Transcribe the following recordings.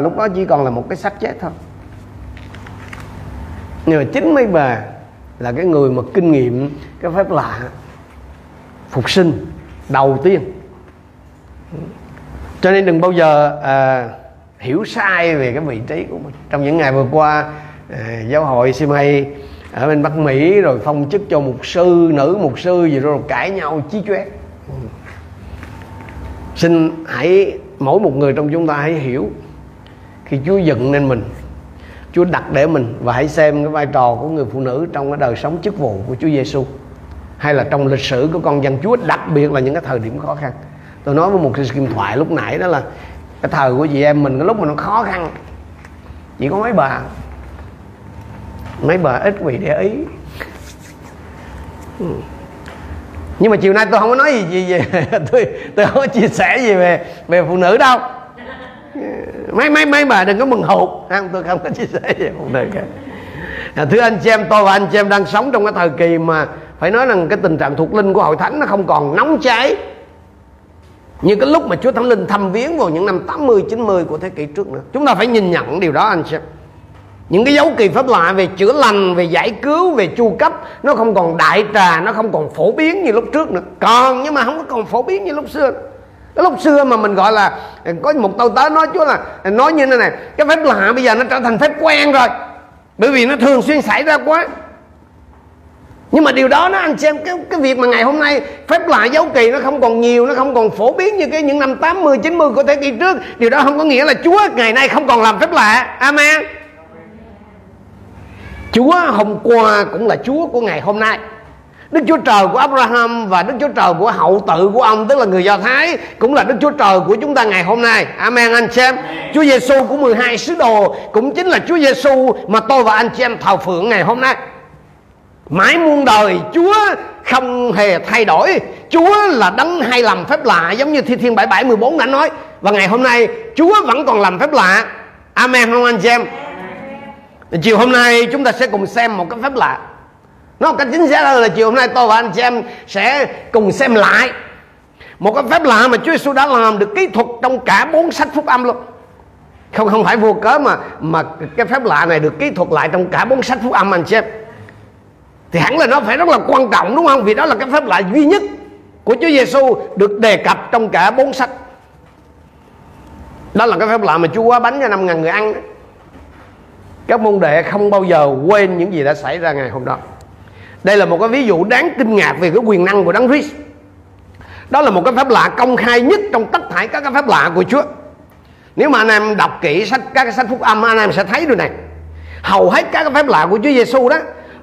lúc đó chỉ còn là một cái xác chết thôi. Nhưng mà chính mấy bà là cái người mà kinh nghiệm cái phép lạ phục sinh đầu tiên. Cho nên đừng bao giờ à, hiểu sai về cái vị trí của mình. Trong những ngày vừa qua à, giáo hội Simay ở bên Bắc Mỹ rồi phong chức cho mục sư nữ mục sư gì đó rồi cãi nhau chí chóe. Xin hãy mỗi một người trong chúng ta hãy hiểu khi Chúa dựng nên mình Chúa đặt để mình và hãy xem cái vai trò của người phụ nữ trong cái đời sống chức vụ của Chúa Giêsu hay là trong lịch sử của con dân Chúa đặc biệt là những cái thời điểm khó khăn. Tôi nói với một cái kim thoại lúc nãy đó là cái thời của chị em mình cái lúc mà nó khó khăn chỉ có mấy bà. Mấy bà ít vì để ý. Ừ. Nhưng mà chiều nay tôi không có nói gì, gì về tôi tôi không có chia sẻ gì về về phụ nữ đâu mấy mấy mấy bà đừng có mừng hụt. Không? Tôi không có chia sẻ về phụ nữ cả. À, thưa anh chị em tôi và anh chị em đang sống trong cái thời kỳ mà phải nói rằng cái tình trạng thuộc linh của hội thánh nó không còn nóng cháy. Như cái lúc mà Chúa Thánh Linh thăm viếng vào những năm 80, 90 của thế kỷ trước nữa. Chúng ta phải nhìn nhận điều đó anh xem. Những cái dấu kỳ pháp lạ về chữa lành, về giải cứu, về chu cấp Nó không còn đại trà, nó không còn phổ biến như lúc trước nữa. Còn nhưng mà không có còn phổ biến như lúc xưa cái lúc xưa mà mình gọi là ờ, có một tâu tớ nói chúa là ờ, nói như thế này, cái phép lạ bây giờ nó trở thành phép quen rồi, bởi vì nó thường xuyên xảy ra quá. Nhưng mà điều đó nó anh xem cái cái việc mà ngày hôm nay phép lạ dấu kỳ nó không còn nhiều, nó không còn phổ biến như cái những năm 80 90 của thế kỷ trước. Điều đó không có nghĩa là Chúa ngày nay không còn làm phép lạ. Amen. Chúa hôm qua cũng là Chúa của ngày hôm nay. Đức Chúa Trời của Abraham và Đức Chúa Trời của hậu tự của ông tức là người Do Thái cũng là Đức Chúa Trời của chúng ta ngày hôm nay. Amen anh chị em. Chúa Giêsu của 12 sứ đồ cũng chính là Chúa Giêsu mà tôi và anh chị em thờ phượng ngày hôm nay. Mãi muôn đời Chúa không hề thay đổi. Chúa là đấng hay làm phép lạ Giống như Thi Thiên 77 14 đã nói. Và ngày hôm nay Chúa vẫn còn làm phép lạ. Amen không anh chị em? Chiều hôm nay chúng ta sẽ cùng xem một cái phép lạ nó một cách chính xác hơn là chiều hôm nay tôi và anh chị em sẽ cùng xem lại. Một cái phép lạ mà Chúa Giêsu đã làm được kỹ thuật trong cả bốn sách phúc âm luôn. Không không phải vô cớ mà mà cái phép lạ này được kỹ thuật lại trong cả bốn sách phúc âm, anh chị em. Thì hẳn là nó phải rất là quan trọng, đúng không? Vì đó là cái phép lạ duy nhất của Chúa Giêsu được đề cập trong cả bốn sách. Đó là cái phép lạ mà Chúa quá bánh cho năm ngàn người ăn. Các môn đệ không bao giờ quên những gì đã xảy ra ngày hôm đó đây là một cái ví dụ đáng kinh ngạc về cái quyền năng của Đấng Christ. Đó là một cái phép lạ công khai nhất trong tất thảy các cái phép lạ của Chúa. Nếu mà anh em đọc kỹ sách các cái sách phúc âm anh em sẽ thấy điều này. Hầu hết các cái phép lạ của Chúa Giêsu đó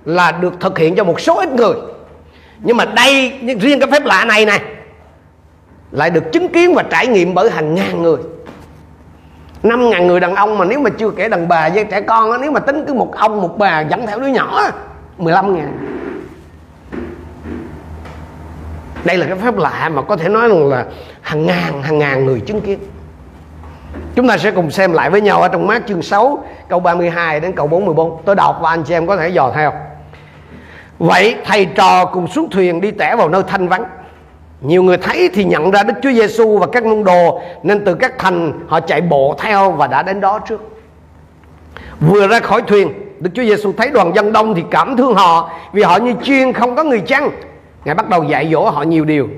là được thực hiện cho một số ít người. Nhưng mà đây riêng cái phép lạ này này lại được chứng kiến và trải nghiệm bởi hàng ngàn người. Năm ngàn người đàn ông mà nếu mà chưa kể đàn bà với trẻ con đó, nếu mà tính cứ một ông một bà dẫn theo đứa nhỏ 15 ngàn đây là cái phép lạ mà có thể nói rằng là hàng ngàn hàng ngàn người chứng kiến Chúng ta sẽ cùng xem lại với nhau ở trong mát chương 6 câu 32 đến câu 44 Tôi đọc và anh chị em có thể dò theo Vậy thầy trò cùng xuống thuyền đi tẻ vào nơi thanh vắng nhiều người thấy thì nhận ra Đức Chúa Giêsu và các môn đồ nên từ các thành họ chạy bộ theo và đã đến đó trước. Vừa ra khỏi thuyền, Đức Chúa Giêsu thấy đoàn dân đông thì cảm thương họ vì họ như chiên không có người chăn. Ngài bắt đầu dạy dỗ họ nhiều điều.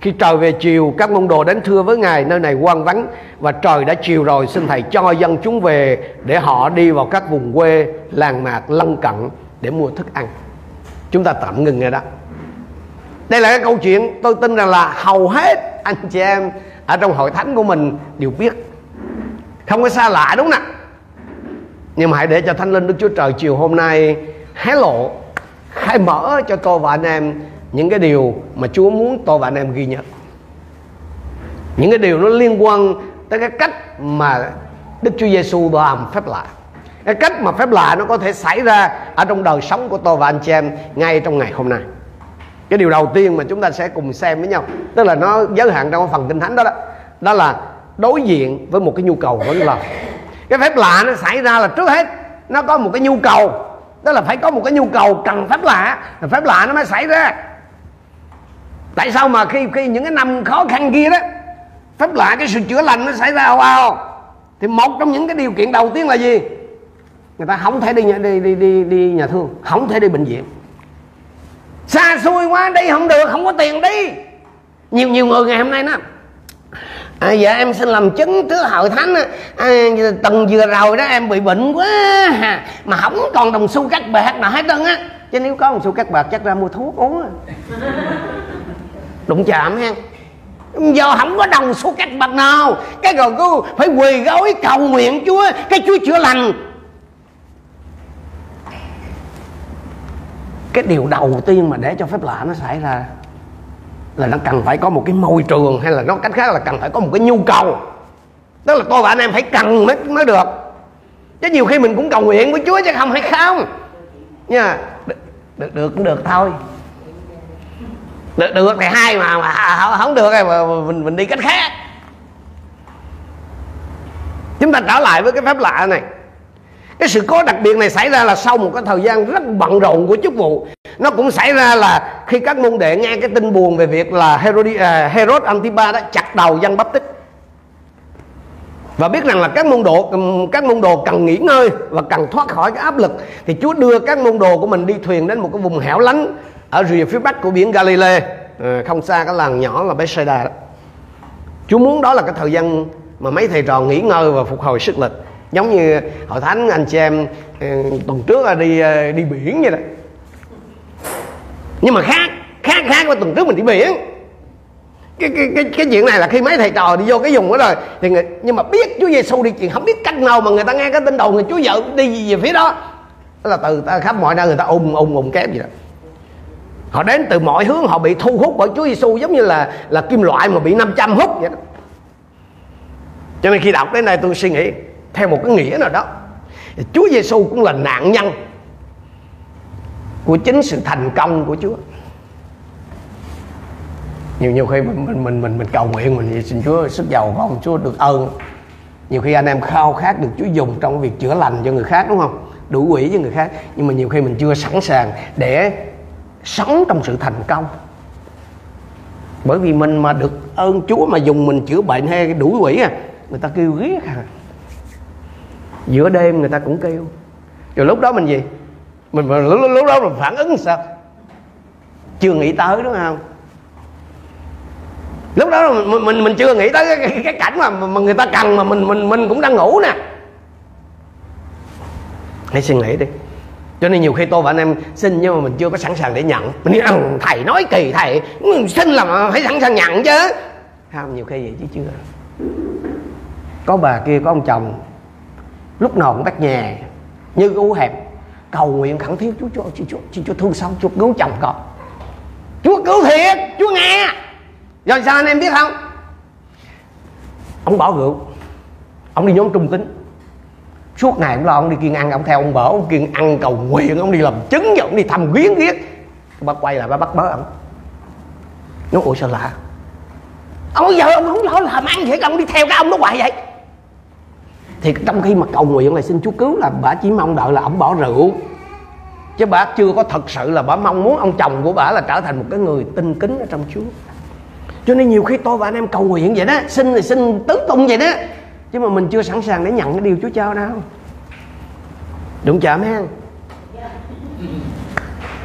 Khi trời về chiều, các môn đồ đến thưa với Ngài nơi này quan vắng và trời đã chiều rồi, xin Thầy cho dân chúng về để họ đi vào các vùng quê, làng mạc lân cận để mua thức ăn. Chúng ta tạm ngừng rồi đó đây là cái câu chuyện tôi tin rằng là hầu hết anh chị em ở trong hội thánh của mình đều biết không có xa lạ đúng không ạ nhưng mà hãy để cho thánh linh đức chúa trời chiều hôm nay hé lộ khai mở cho tôi và anh em những cái điều mà chúa muốn tôi và anh em ghi nhớ. những cái điều nó liên quan tới cái cách mà đức chúa giêsu làm phép lạ. Cái cách mà phép lạ nó có thể xảy ra ở trong đời sống của tôi và anh chị em ngay trong ngày hôm nay. Cái điều đầu tiên mà chúng ta sẽ cùng xem với nhau, tức là nó giới hạn trong phần kinh thánh đó đó đó là đối diện với một cái nhu cầu vấn lòng cái phép lạ nó xảy ra là trước hết, nó có một cái nhu cầu, tức là phải có một cái nhu cầu cần phép lạ phép lạ nó mới xảy ra tại sao mà khi khi những cái năm khó khăn kia đó phép lạ cái sự chữa lành nó xảy ra không ao thì một trong những cái điều kiện đầu tiên là gì? Người ta không thể đi nhà, đi, đi, đi, đi nhà thương không thể đi bệnh viện. Xa xôi quá đi không được không có tiền đi. Nhiều nhiều người ngày hôm nay nó à, dạ em xin làm chứng thứ hội thánh à, tuần vừa rồi đó em bị bệnh quá à, mà không còn đồng xu cắt bạc nào hết trơn á. Chứ nếu có đồng xu cắt bạc chắc ra mua thuốc uống à đụng chạm ha do không có đồng số cách bạc nào. Cái rồi cứ phải quỳ gối cầu nguyện chúa cái chúa chữa lành. Cái điều đầu tiên mà để cho phép lạ nó xảy ra là nó cần phải có một cái môi trường hay là nó cách khác là cần phải có một cái nhu cầu. Tức là tôi và anh em phải cần mới mới được. Chứ nhiều khi mình cũng cầu nguyện với Chúa chứ không hay không? Nha. Được được, được cũng được thôi được được thì hai mà, mà à, không được thì mình mình đi cách khác. Chúng ta trở lại với cái phép lạ này. Cái sự cố đặc biệt này xảy ra là sau một cái thời gian rất bận rộn của chức vụ. Nó cũng xảy ra là khi các môn đệ nghe cái tin buồn về việc là Herod, uh, à, Herod Antipa đã chặt đầu dân bắp tích và biết rằng là các môn đồ các môn đồ cần nghỉ ngơi và cần thoát khỏi cái áp lực thì Chúa đưa các môn đồ của mình đi thuyền đến một cái vùng hẻo lánh ở rìa phía bắc của biển Galilee ờ, không xa cái làng nhỏ là Bethsaida đó. Chúa muốn đó là cái thời gian mà mấy thầy trò nghỉ ngơi và phục hồi sức lực. Giống như hội thánh anh chị em ờ, tuần trước là đi ờ, đi biển vậy đó. Nhưng mà khác khác khác với tuần trước mình đi biển. Cái cái cái cái chuyện này là khi mấy thầy trò đi vô cái vùng đó rồi thì người, nhưng mà biết Chúa Giêsu đi chuyện không biết cách nào mà người ta nghe cái tin đầu người Chúa vợ đi về phía đó. Đó là từ ta khắp mọi nơi người ta ung ung ung kém gì đó họ đến từ mọi hướng họ bị thu hút bởi Chúa Giêsu giống như là là kim loại mà bị 500 hút vậy đó. Cho nên khi đọc đến đây tôi suy nghĩ theo một cái nghĩa nào đó Chúa Giêsu cũng là nạn nhân của chính sự thành công của Chúa. Nhiều nhiều khi mình mình mình mình, mình cầu nguyện mình xin Chúa sức giàu con Chúa được ơn. Nhiều khi anh em khao khát được Chúa dùng trong việc chữa lành cho người khác đúng không? Đủ quỷ với người khác. Nhưng mà nhiều khi mình chưa sẵn sàng để sống trong sự thành công. Bởi vì mình mà được ơn Chúa mà dùng mình chữa bệnh hay đuổi quỷ à người ta kêu ghét à. Giữa đêm người ta cũng kêu. Rồi lúc đó mình gì? Mình lúc, lúc đó mình phản ứng sao? Chưa nghĩ tới đúng không? Lúc đó mình mình, mình chưa nghĩ tới cái, cái cảnh mà mà người ta cần mà mình mình mình cũng đang ngủ nè. Hãy suy nghĩ đi cho nên nhiều khi tôi và anh em xin nhưng mà mình chưa có sẵn sàng để nhận. Mình nghĩ rằng thầy nói kỳ thầy. Ừ, xin là phải sẵn sàng nhận chứ. Không? Nhiều khi vậy chứ chưa. Có bà kia có ông chồng. Lúc nào cũng bắt nhà như u hẹp. Cầu nguyện khẩn thiết chúa chúa chúa chúa, chúa, chúa thương xong chúa cứu chồng con. Chúa cứu thiệt chúa nghe. Rồi sao anh em biết không? Ông bỏ rượu. Ông đi nhóm trung tính suốt ngày ông lo ông đi kiên ăn, ông theo ông bở, ông kiên ăn cầu nguyện, ông đi làm chứng và ông đi thăm quyến ghét bà quay lại, bà bắt bớ ông. Nó, ủa, sao lạ? Ông giờ ông không lo làm ăn vậy ông đi theo cái ông nó hoài vậy. Thì trong khi mà cầu nguyện là xin Chúa cứu là bà chỉ mong đợi là ông bỏ rượu. Chứ bà chưa có thật sự là bà mong muốn ông chồng của bà là trở thành một cái người tinh kính ở trong Chúa. Cho nên nhiều khi tôi và anh em cầu nguyện vậy đó, xin thì xin tứ tung vậy đó chứ mà mình chưa sẵn sàng để nhận cái điều Chúa cho đâu. Đúng chạm ha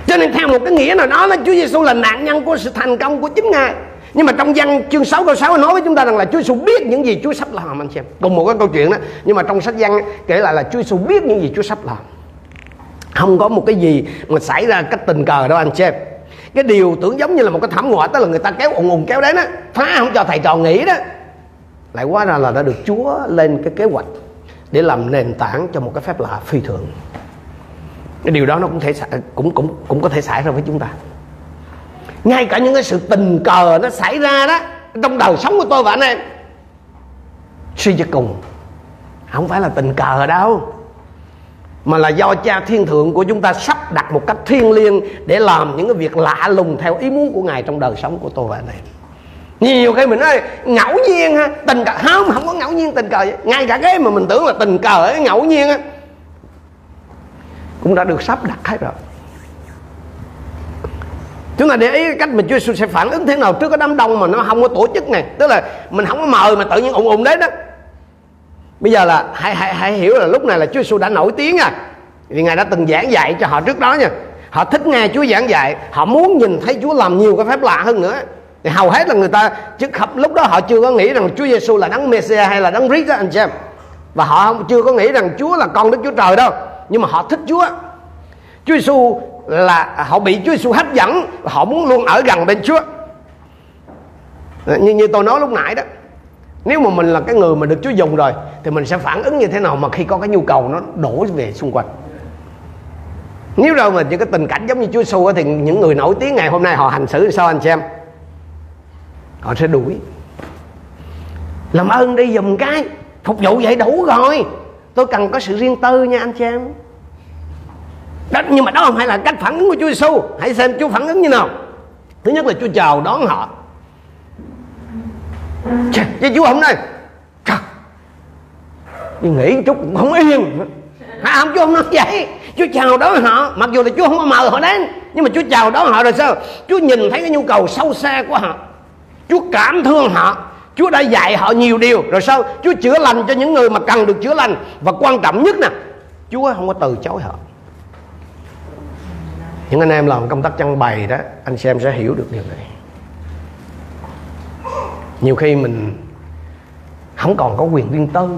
cho nên theo một cái nghĩa nào đó là Chúa Giêsu là nạn nhân của sự thành công của chính Ngài. Nhưng mà trong văn chương 6 câu 6 nói với chúng ta rằng là Chúa Giêsu biết những gì Chúa sắp làm. Anh xem cùng một cái câu chuyện đó. Nhưng mà trong sách văn kể lại là Chúa Giêsu biết những gì Chúa sắp làm. Không có một cái gì mà xảy ra cách tình cờ đâu anh xem cái điều tưởng giống như là một cái thảm họa tức là người ta kéo ùng ùng kéo đến á phá không cho thầy trò nghỉ đó lại quá ra là đã được Chúa lên cái kế hoạch để làm nền tảng cho một cái phép lạ phi thường. Cái điều đó nó cũng thể cũng cũng cũng có thể xảy ra với chúng ta. Ngay cả những cái sự tình cờ nó xảy ra đó, trong đời sống của tôi và anh em, suy cho cùng, không phải là tình cờ đâu, mà là do cha thiên thượng của chúng ta sắp đặt một cách thiêng liêng để làm những cái việc lạ lùng theo ý muốn của ngài trong đời sống của tôi và anh em nhiều khi mình nói ngẫu nhiên ha tình cờ. Không không có ngẫu nhiên tình cờ vậy. ngay cả cái mà mình tưởng là tình cờ ấy, ngẫu nhiên á cũng đã được sắp đặt hết rồi. Chúng ta để ý cách mà Chúa Giêsu sẽ phản ứng thế nào trước cái đám đông mà nó không có tổ chức này. Tức là mình không có mời mà tự nhiên ủng ủng đấy đó bây giờ là hãy hãy hãy hiểu là lúc này là Chúa Giêsu đã nổi tiếng à. Vì ngài đã từng giảng dạy cho họ trước đó nha. Họ thích nghe Chúa giảng dạy. Họ muốn nhìn thấy Chúa làm nhiều cái phép lạ hơn nữa thì hầu hết là người ta, chứ khắp lúc đó họ chưa có nghĩ rằng Chúa Giêsu là đấng Messiah hay là đấng Christ đó anh chị em. Và họ chưa có nghĩ rằng Chúa là con Đức Chúa Trời đâu. Nhưng mà họ thích Chúa. Chúa Giêsu là, họ bị Chúa Giêsu hấp dẫn và họ muốn luôn ở gần bên Chúa. Ờ, như như tôi nói lúc nãy đó, nếu mà mình là cái người mà được Chúa dùng rồi, thì mình sẽ phản ứng như thế nào mà khi có cái nhu cầu nó đổ về xung quanh? Nếu đâu mà những cái tình cảnh giống như Chúa Giêsu thì những người nổi tiếng ngày hôm nay họ hành xử sao, anh xem họ sẽ đuổi. Làm ơn đi dùm cái phục vụ vậy đủ rồi. Tôi cần có sự riêng tư nha anh chị em đó, nhưng mà đó không phải là cách phản ứng của Chúa Giêsu hãy xem Chúa phản ứng như nào. Thứ nhất là Chúa chào đón họ. Chứ Chúa không nói nhưng nghĩ chút cũng không yên. À, không Chúa không nói vậy. Chúa chào đón họ. Mặc dù là Chúa không có mời họ đến nhưng mà Chúa chào đón họ rồi sao? Chúa nhìn thấy cái nhu cầu sâu xa của họ. Chúa cảm thương họ. Chúa đã dạy họ nhiều điều. Rồi sao Chúa chữa lành cho những người mà cần được chữa lành. Và quan trọng nhất nè, Chúa không có từ chối họ. Những anh em làm công tác trăng bày đó, anh xem sẽ hiểu được điều này. Nhiều khi mình không còn có quyền riêng tư.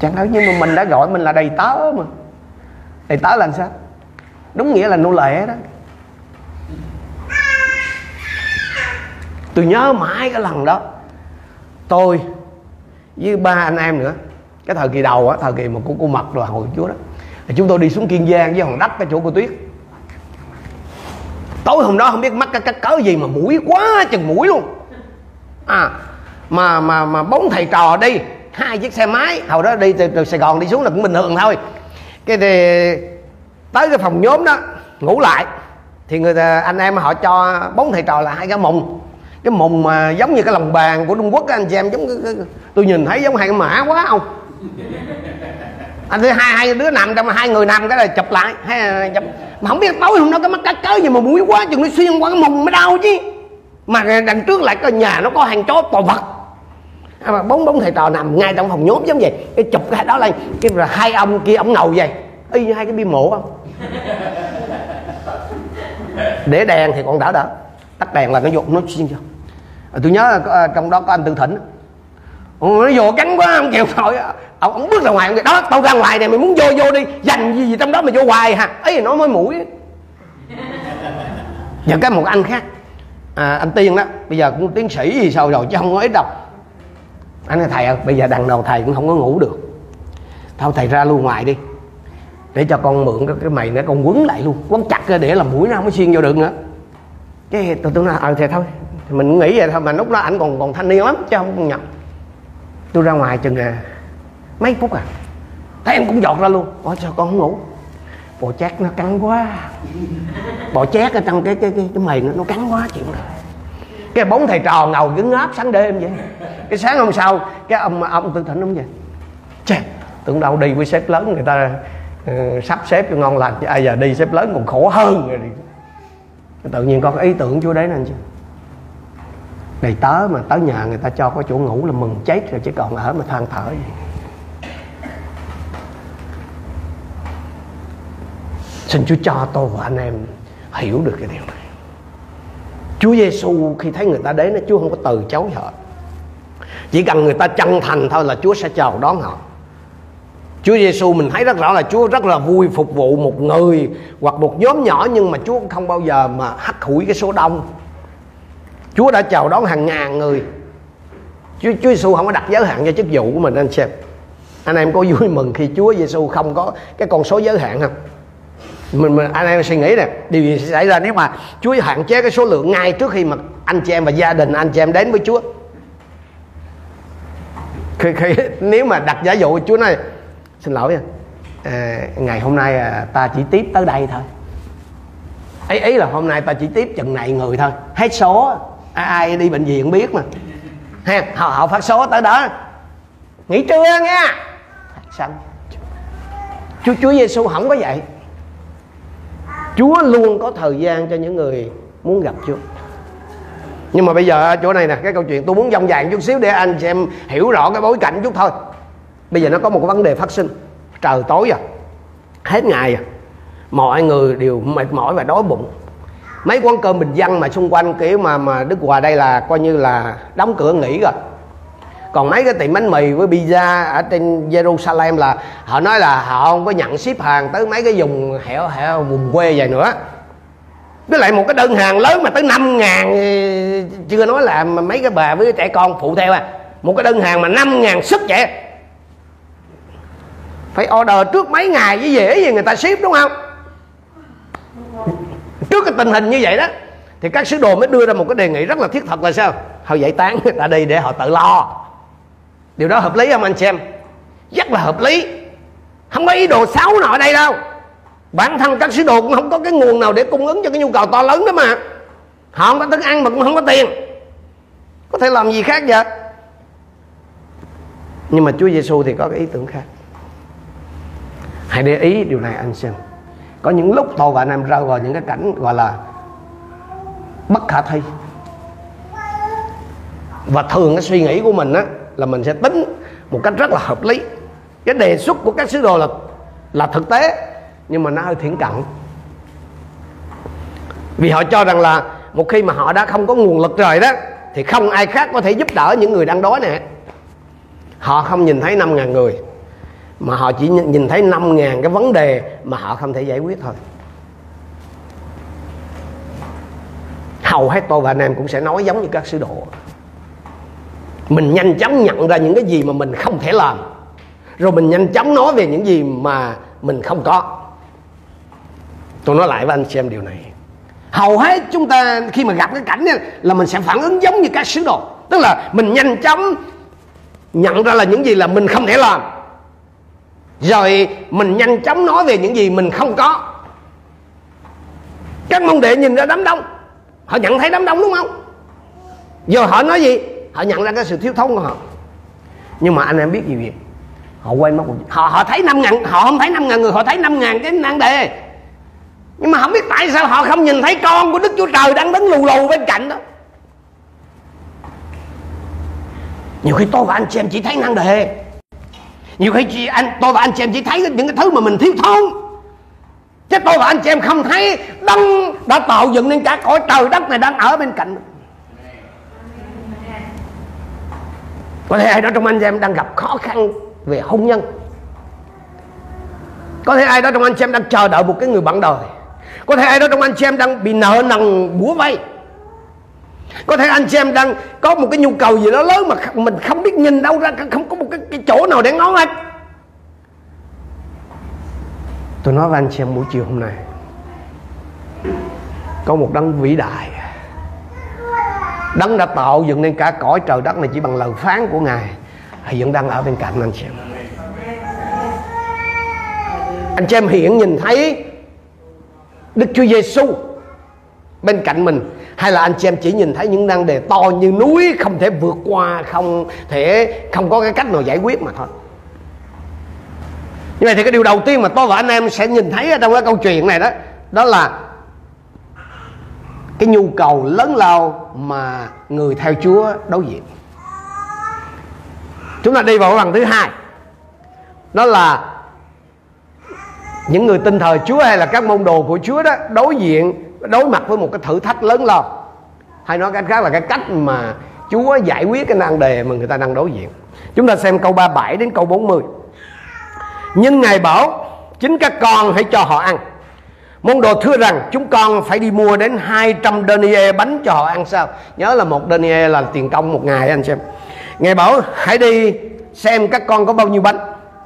Chẳng nói nhưng mà mình đã gọi mình là đầy tớ mà? Đầy tớ là làm sao? Đúng nghĩa là nô lệ đó. Tôi nhớ mãi cái lần đó. Tôi với ba anh em nữa cái thời kỳ đầu á thời kỳ mà của cô mật rồi hồi chúa đó. Thì chúng tôi đi xuống kiên giang với hòn đất cái chỗ cô tuyết. Tối hôm đó không biết mắc cái cái cớ gì mà mũi quá chừng mũi luôn. À mà mà mà bốn thầy trò đi hai chiếc xe máy. Hồi đó đi từ, từ sài gòn đi xuống là cũng bình thường thôi. Cái thì tới cái phòng nhóm đó ngủ lại. Thì người ta, anh em họ cho bốn thầy trò là hai cái mùng cái mùng mà giống như cái lòng bàn của trung quốc anh chị em giống cái, cái, tôi nhìn thấy giống hai cái mã quá không? Anh thấy hai hai đứa nằm trong hai người nằm cái là chụp lại hay chụp mà không biết tối hôm đó cái mắt cá cớ gì mà mũi quá chừng nó xuyên qua cái mùng mới đau chứ. Mà đằng trước lại cái nhà nó có hàng chó toàn vật. À, mà bốn bốn thầy trò nằm ngay trong phòng nhốt giống vậy. Cái chụp cái đó lên cái là hai ông kia ông ngầu vậy. Y như hai cái bia mộ không? Để đèn thì còn đỡ đỡ tắt đèn là nó dục nó xuyên vô tôi nhớ là ờ, trong đó có anh tư thỉnh. Nó vô cắn quá không chịu nổi ông, ông bước ra ngoài ông đó tao ra ngoài này mày muốn vô vô đi dành gì gì trong đó mà vô hoài hả? Ấy nó mới mũi. Và cái một anh khác. À, anh tiên đó bây giờ cũng tiến sĩ gì sao rồi chứ không có ít đâu. Anh nói thầy ơi bây giờ đằng đầu thầy cũng không có ngủ được. Thôi thầy ra luôn ngoài đi để cho con mượn cái, cái mày nữa con quấn lại luôn quấn chặt ra để làm mũi nó không có xuyên vô được nữa. Cái tôi tôi nói ờ thì thôi. thì mình nghĩ vậy thôi mà lúc đó ảnh còn còn thanh niên lắm chứ không còn nhập tôi ra ngoài chừng à, mấy phút à thấy em cũng giọt ra luôn. Ủa sao con không ngủ. Bò chát nó cắn quá. Bò chát ở trong cái cái cái, cái mày nó, nó cắn quá chuyện rồi. Cái bóng thầy trò ngầu cứ ngáp sáng đêm vậy. Cái sáng hôm sau cái ông ông tư thỉnh ông vậy. Chà tưởng đâu đi với sếp lớn người ta uh, sắp xếp cho ngon lành chứ ai giờ đi sếp lớn còn khổ hơn rồi tự nhiên có cái ý tưởng chúa đấy nên chứ đầy tớ mà tới nhà người ta cho có chỗ ngủ là mừng chết rồi chứ còn ở mà than thở gì. Xin Chúa cho tôi và anh em hiểu được cái điều này. Chúa Giêsu khi thấy người ta đến Chúa không có từ chối họ. Chỉ cần người ta chân thành thôi là Chúa sẽ chào đón họ. Chúa Giêsu mình thấy rất rõ là Chúa rất là vui phục vụ một người hoặc một nhóm nhỏ nhưng mà Chúa không bao giờ mà hắt hủi cái số đông. Chúa đã chào đón hàng ngàn người. Chúa, Chúa Giêsu không có đặt giới hạn cho chức vụ của mình anh xem anh em có vui mừng khi Chúa Giêsu không có cái con số giới hạn không? Mình, mình anh em suy nghĩ nè điều gì sẽ xảy ra nếu mà Chúa hạn chế cái số lượng ngay trước khi mà anh chị em và gia đình anh chị em đến với Chúa? Khi, khi nếu mà đặt giả dụ Chúa nói xin lỗi à, ngày hôm nay à, ta chỉ tiếp tới đây thôi. Ấy ý là hôm nay ta chỉ tiếp chừng này người thôi. Hết số ai đi bệnh viện biết mà. Ha họ, họ phát số tới đó. Nghỉ trưa nha. Xong chúa chúa giêsu không có vậy. Chúa luôn có thời gian cho những người muốn gặp chúa. Nhưng mà bây giờ à, chỗ này nè cái câu chuyện tôi muốn dông dài chút xíu để anh chị em hiểu rõ cái bối cảnh chút thôi. Bây giờ nó có một cái vấn đề phát sinh. Trời tối rồi hết ngày rồi mọi người đều mệt mỏi và đói bụng mấy quán cơm bình dân mà xung quanh kiểu mà mà đức hòa đây là coi như là đóng cửa nghỉ rồi. Còn mấy cái tiệm bánh mì với pizza ở trên Jerusalem là họ nói là họ không có nhận ship hàng tới mấy cái vùng hẻo hẻo, vùng quê vậy nữa. Với lại một cái đơn hàng lớn mà tới năm ngàn ừ, chưa nói là mấy cái bà với trẻ con phụ theo à. Một cái đơn hàng mà năm ngàn sức vậy. Phải order trước mấy ngày với dễ gì người ta ship, đúng không? Trước cái tình hình như vậy đó, thì các sứ đồ mới đưa ra một cái đề nghị rất là thiết thực là sao? Họ giải tán người ta đi để họ tự lo. Điều đó hợp lý không anh xem? Rất là hợp lý. Không có ý đồ xấu nào ở đây đâu. Bản thân các sứ đồ cũng không có cái nguồn nào để cung ứng cho cái nhu cầu to lớn đó mà. Họ không có thức ăn mà cũng không có tiền. Có thể làm gì khác vậy? Nhưng mà Chúa Giêsu thì có cái ý tưởng khác. Hãy để ý điều này anh xem có những lúc tôi và anh em rơi vào những cái cảnh gọi là bất khả thi. Và thường cái suy nghĩ của mình á, là mình sẽ tính một cách rất là hợp lý. Cái đề xuất của các sứ đồ là là thực tế, nhưng mà nó hơi thiển cận. Vì họ cho rằng là một khi mà họ đã không có nguồn lực rồi đó, thì không ai khác có thể giúp đỡ những người đang đói nè. Họ không nhìn thấy năm ngàn người mà họ chỉ nhìn thấy năm ngàn cái vấn đề mà họ không thể giải quyết thôi. Hầu hết tôi và anh em cũng sẽ nói giống như các sứ đồ. Mình nhanh chóng nhận ra những cái gì mà mình không thể làm. Rồi mình nhanh chóng nói về những gì mà mình không có. Tôi nói lại với anh xem điều này. Hầu hết chúng ta khi mà gặp cái cảnh này là mình sẽ phản ứng giống như các sứ đồ. Tức là mình nhanh chóng nhận ra là những gì là mình không thể làm rồi mình nhanh chóng nói về những gì mình không có. Các môn đệ nhìn ra đám đông, họ nhận thấy đám đông đúng không? Giờ họ nói gì? Họ nhận ra cái sự thiếu thốn của họ. Nhưng mà anh em biết gì vậy? Họ quay mất họ họ thấy năm ngàn, họ không thấy năm ngàn người, họ thấy năm ngàn cái nan đề. Nhưng mà không biết tại sao họ không nhìn thấy con của đức chúa trời đang đứng lù lù bên cạnh đó. Nhiều khi tôi và anh chị em chỉ thấy năng đề nhiều khi chị anh, tôi và anh chị em chỉ thấy những cái thứ mà mình thiếu thốn. Chứ tôi và anh chị em không thấy đấng đã tạo dựng nên cả cõi trời đất này đang ở bên cạnh. Có thể ai đó trong anh chị em đang gặp khó khăn về hôn nhân. Có thể ai đó trong anh chị em đang chờ đợi một cái người bạn đời. Có thể ai đó trong anh chị em đang bị nợ nần búa vay có thể anh chị em đang có một cái nhu cầu gì đó lớn mà mình không biết nhìn đâu ra không có một cái, cái chỗ nào để ngó hết. Tôi nói với anh chị em buổi chiều hôm nay có một đấng vĩ đại. Đấng đã tạo dựng nên cả cõi trời đất này chỉ bằng lời phán của ngài hiện đang ở bên cạnh anh chị em. Anh chị em hiện nhìn thấy Đức Chúa Giêsu bên cạnh mình? Hay là anh chị em chỉ nhìn thấy những năng đề to như núi, không thể vượt qua, không thể, không có cái cách nào giải quyết mà thôi? Như vậy thì cái điều đầu tiên mà tôi và anh em sẽ nhìn thấy ở trong cái câu chuyện này đó đó là cái nhu cầu lớn lao mà người theo Chúa đối diện. Chúng ta đi vào phần thứ hai, đó là những người tin thờ Chúa hay là các môn đồ của Chúa đó đối diện đối mặt với một cái thử thách lớn lao. Hay nói cách khác là cái cách mà Chúa giải quyết cái nan đề mà người ta đang đối diện. Chúng ta xem câu 37 đến câu 40 nhưng ngài bảo, chính các con hãy cho họ ăn. Môn đồ thưa rằng, chúng con phải đi mua đến 200 denier bánh cho họ ăn sao? Nhớ là một denier là tiền công một ngày, anh xem. Ngài bảo, hãy đi xem các con có bao nhiêu bánh.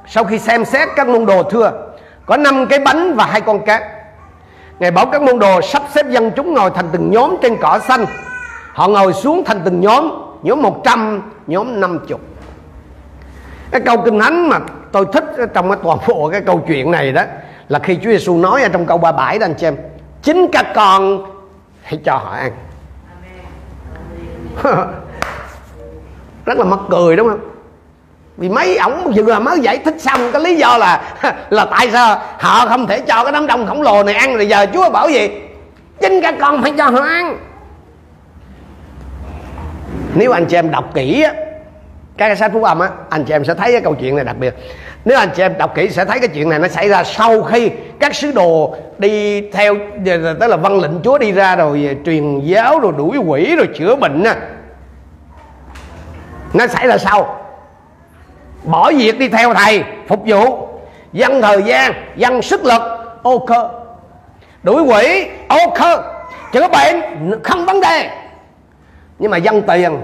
Sau khi xem xét các môn đồ thưa, có năm cái bánh và hai con cá ngài bảo các môn đồ sắp xếp dân chúng ngồi thành từng nhóm trên cỏ xanh. Họ ngồi xuống thành từng nhóm nhóm 100 nhóm 50 cái câu kinh thánh mà tôi thích trong cái toàn bộ cái câu chuyện này đó là khi Chúa Giêsu nói ở trong câu 37 đó anh chị em chính các con hãy cho họ ăn. Rất là mắc cười đúng không vì mấy ổng vừa mới giải thích xong cái lý do là là tại sao họ không thể cho cái đám đông khổng lồ này ăn rồi giờ chúa bảo gì? Chính các con phải cho họ ăn. Nếu anh chị em đọc kỹ á các cái sách phúc âm á, anh chị em sẽ thấy cái câu chuyện này đặc biệt. Nếu anh chị em đọc kỹ sẽ thấy cái chuyện này nó xảy ra sau khi các sứ đồ đi theo tức là văn lệnh chúa đi ra rồi truyền giáo rồi đuổi quỷ rồi chữa bệnh á. Nó xảy ra sau bỏ việc đi theo thầy. Phục vụ. Dân thời gian dân sức lực. Ok đuổi quỷ. Ok chữa bệnh. Không vấn đề. Nhưng mà dân tiền.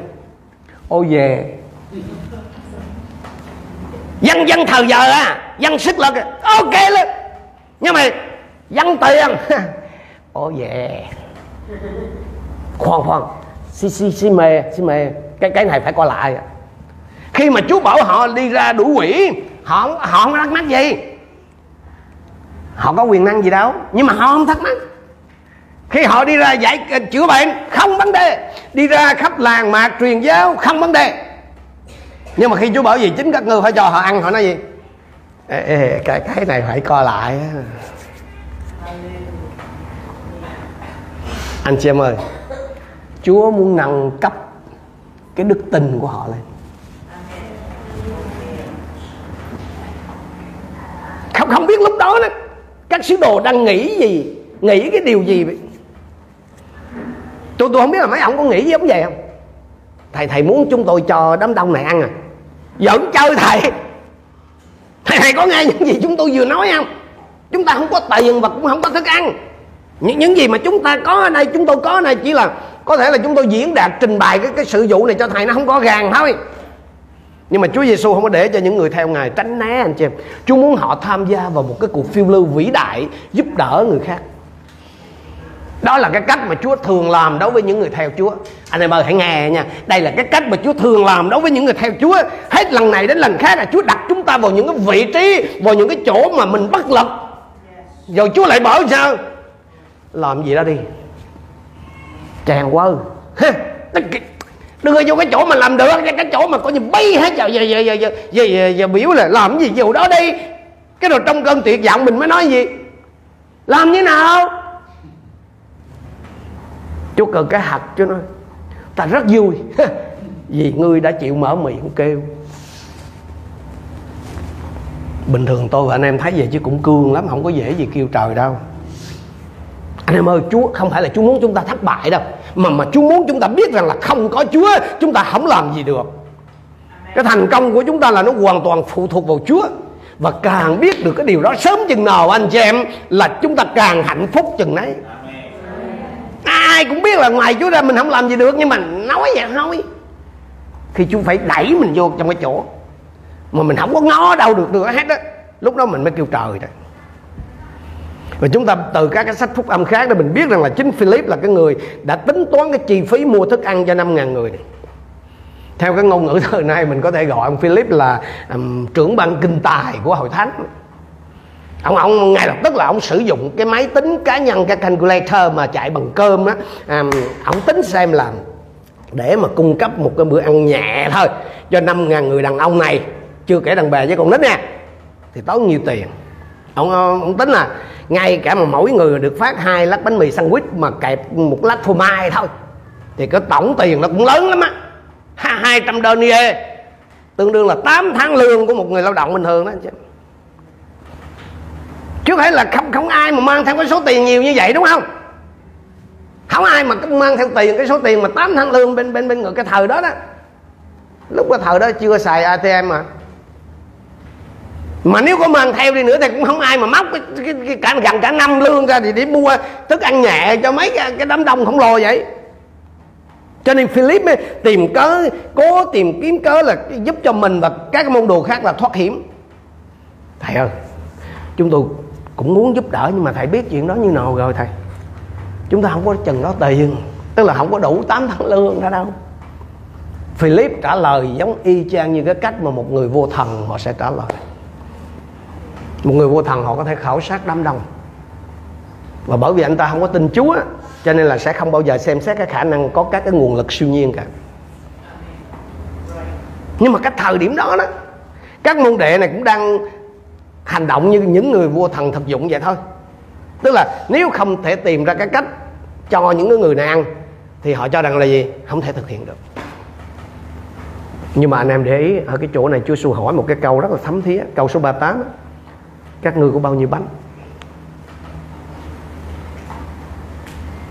Ô về. Dân dân thời giờ á dân sức lực. Ok luôn. Nhưng mà dân tiền. Ô về. Khoan khoan. Xi xi xi mê xi mê. Cái cái này phải coi lại khi mà chú bảo họ đi ra đuổi quỷ họ họ không thắc mắc gì. Họ có quyền năng gì đâu nhưng mà họ không thắc mắc. Khi họ đi ra giải chữa bệnh không vấn đề. Đi ra khắp làng mạc truyền giáo không vấn đề. Nhưng mà khi chú bảo gì chính các ngươi phải cho họ ăn họ nói gì? Ê, ê, cái cái này phải coi lại anh chị em ơi chúa muốn nâng cấp cái đức tin của họ lên. Không không biết lúc đó đó, các sứ đồ đang nghĩ gì, nghĩ cái điều gì tôi tôi không biết là mấy ông có nghĩ giống vậy không? Thầy thầy muốn chúng tôi cho đám đông này ăn à? Giỡn chơi thầy. Thầy thầy có nghe những gì chúng tôi vừa nói không? Chúng ta không có tiền và cũng không có thức ăn. Những những gì mà chúng ta có ở đây, chúng tôi có ở đây chỉ là có thể là chúng tôi diễn đạt trình bày cái cái sự vụ này cho thầy, nó không có gàng thôi nhưng mà Chúa Giêsu không có để cho những người theo Ngài tránh né anh chị em. Chúa muốn họ tham gia vào một cái cuộc phiêu lưu vĩ đại giúp đỡ người khác. Đó là cái cách mà Chúa thường làm đối với những người theo Chúa. Anh em ơi hãy nghe nha. Đây là cái cách mà Chúa thường làm đối với những người theo Chúa. Hết lần này đến lần khác là Chúa đặt chúng ta vào những cái vị trí, vào những cái chỗ mà mình bất lực. Rồi Chúa lại bảo sao? Làm gì đó đi. Chàng đưa vô cái chỗ mà làm được cái chỗ mà có như bay hết giờ giờ giờ giờ giờ, giờ, giờ, giờ biểu là làm gì dù đó đi. Cái rồi trong cơn tuyệt vọng mình mới nói gì? Làm như nào? Chúa cần cái hạt cho nó Ta rất vui Vì ngươi đã chịu mở miệng kêu. Bình thường tôi và anh em thấy vậy chứ cũng cương lắm Không có dễ gì kêu trời đâu. Anh em ơi Chúa không phải là Chúa muốn chúng ta thất bại đâu. Mà mà Chúa muốn chúng ta biết rằng là không có Chúa Chúng ta không làm gì được. Cái thành công của chúng ta là nó hoàn toàn phụ thuộc vào Chúa. Và càng biết được cái điều đó sớm chừng nào anh chị em Là chúng ta càng hạnh phúc chừng nấy. Ai cũng biết là ngoài Chúa ra mình không làm gì được nhưng mà nói vậy thôi. Thì Chúa phải đẩy mình vô trong cái chỗ mà mình không có ngó đâu được nữa hết á lúc đó mình mới kêu trời đó và chúng ta từ các cái sách phúc âm khác để mình biết rằng là chính Philip là cái người đã tính toán cái chi phí mua thức ăn cho 5.000 người này. Theo cái ngôn ngữ thời nay mình có thể gọi ông Philip là um, trưởng ban kinh tài của hội thánh. Ông ông ngay lập tức là ông sử dụng cái máy tính cá nhân cái calculator mà chạy bằng cơm á. Um, ông tính xem là để mà cung cấp một cái bữa ăn nhẹ thôi cho năm ngàn người đàn ông này chưa kể đàn bà với con nít nha thì tốn nhiều tiền? Ông ông tính là ngay cả mà mỗi người được phát hai lát bánh mì sandwich mà kẹp một lát phô mai thôi. Thì cái tổng tiền nó cũng lớn lắm á. Hai trăm đơn ghê tương đương là 8 tháng lương của một người lao động bình thường đó chứ chứ phải là không không ai mà mang theo cái số tiền nhiều như vậy đúng không? Không ai mà mang theo tiền cái số tiền mà 8 tháng lương bên bên bên người cái thời đó đó. Lúc cái thời đó chưa xài ATM mà mà nếu có mang theo đi nữa thì cũng không ai mà móc cái, cái, cái cả gần cả năm lương ra thì để mua thức ăn nhẹ cho mấy cái, cái đám đông khổng lồ vậy. Cho nên Philip ấy, tìm cớ cố tìm kiếm cớ là giúp cho mình và các môn đồ khác là thoát hiểm. Thầy ơi chúng tôi cũng muốn giúp đỡ nhưng mà thầy biết chuyện đó như nào rồi thầy? Chúng ta không có chừng đó tiền tức là không có đủ 8 tháng lương ra đâu. Philip trả lời giống y chang như cái cách mà một người vô thần họ sẽ trả lời một người vô thần họ có thể khảo sát đám đông. Và bởi vì anh ta không có tin Chúa cho nên là sẽ không bao giờ xem xét cái khả năng có các cái nguồn lực siêu nhiên cả. Nhưng mà cái thời điểm đó đó, các môn đệ này cũng đang hành động như những người vua thần thực dụng vậy thôi. Tức là nếu không thể tìm ra cái cách cho những người này ăn, thì họ cho rằng là gì? Không thể thực hiện được. Nhưng mà anh em để ý, ở cái chỗ này Chúa Xu hỏi một cái câu rất là thấm thía, câu số 38 các ngươi có bao nhiêu bánh?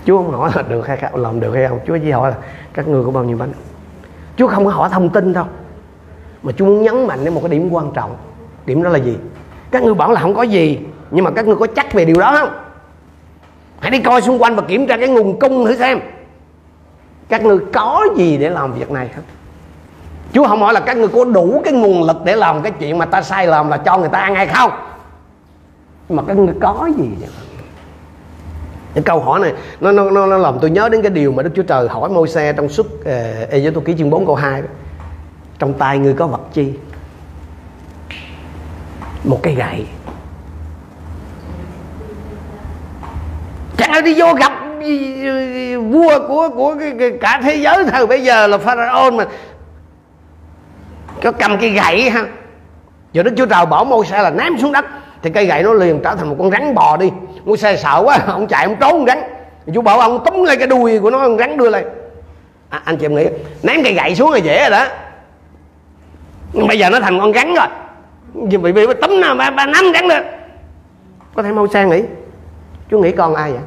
Chúa không hỏi là được hay không, làm được hay không. Chúa chỉ hỏi là, các ngươi có bao nhiêu bánh? Chúa không có hỏi thông tin đâu. Mà Chúa muốn nhấn mạnh đến một cái điểm quan trọng. Điểm đó là gì? Các ngươi bảo là không có gì, nhưng mà các ngươi có chắc về điều đó không? Hãy đi coi xung quanh và kiểm tra cái nguồn cung thử xem. Các ngươi có gì để làm việc này không? Chúa không hỏi là các ngươi có đủ cái nguồn lực để làm cái chuyện mà ta sai lầm là cho người ta ăn hay không? Mà các ngươi có gì vậy? Cái câu hỏi này nó, nó, nó, nó làm tôi nhớ đến cái điều mà Đức Chúa Trời hỏi môi xe trong suốt uh, Ê tôi Ký chương 4 câu 2 đó. Trong tay ngươi có vật chi? Một cái gậy. Chẳng ai đi vô gặp ừ, ừ, vua của của cái, cả thế giới thời bây giờ là pharaoh mà. Có cầm cây gậy ha giờ đức chúa trời bỏ môi xe là ném xuống đất thì cây gậy nó liền trở thành một con rắn bò đi. Mua xe sợ quá ông chạy ông trốn rắn. Chú bảo ông túm lấy cái đuôi của nó con rắn đưa lên. À, anh chị em nghĩ ném cây gậy xuống là dễ rồi đó. Nhưng bây giờ nó thành con rắn rồi. Vì bị bị tấm nào ba, ba nắm rắn lên có thể mau sang nghĩ chú nghĩ con ai vậy?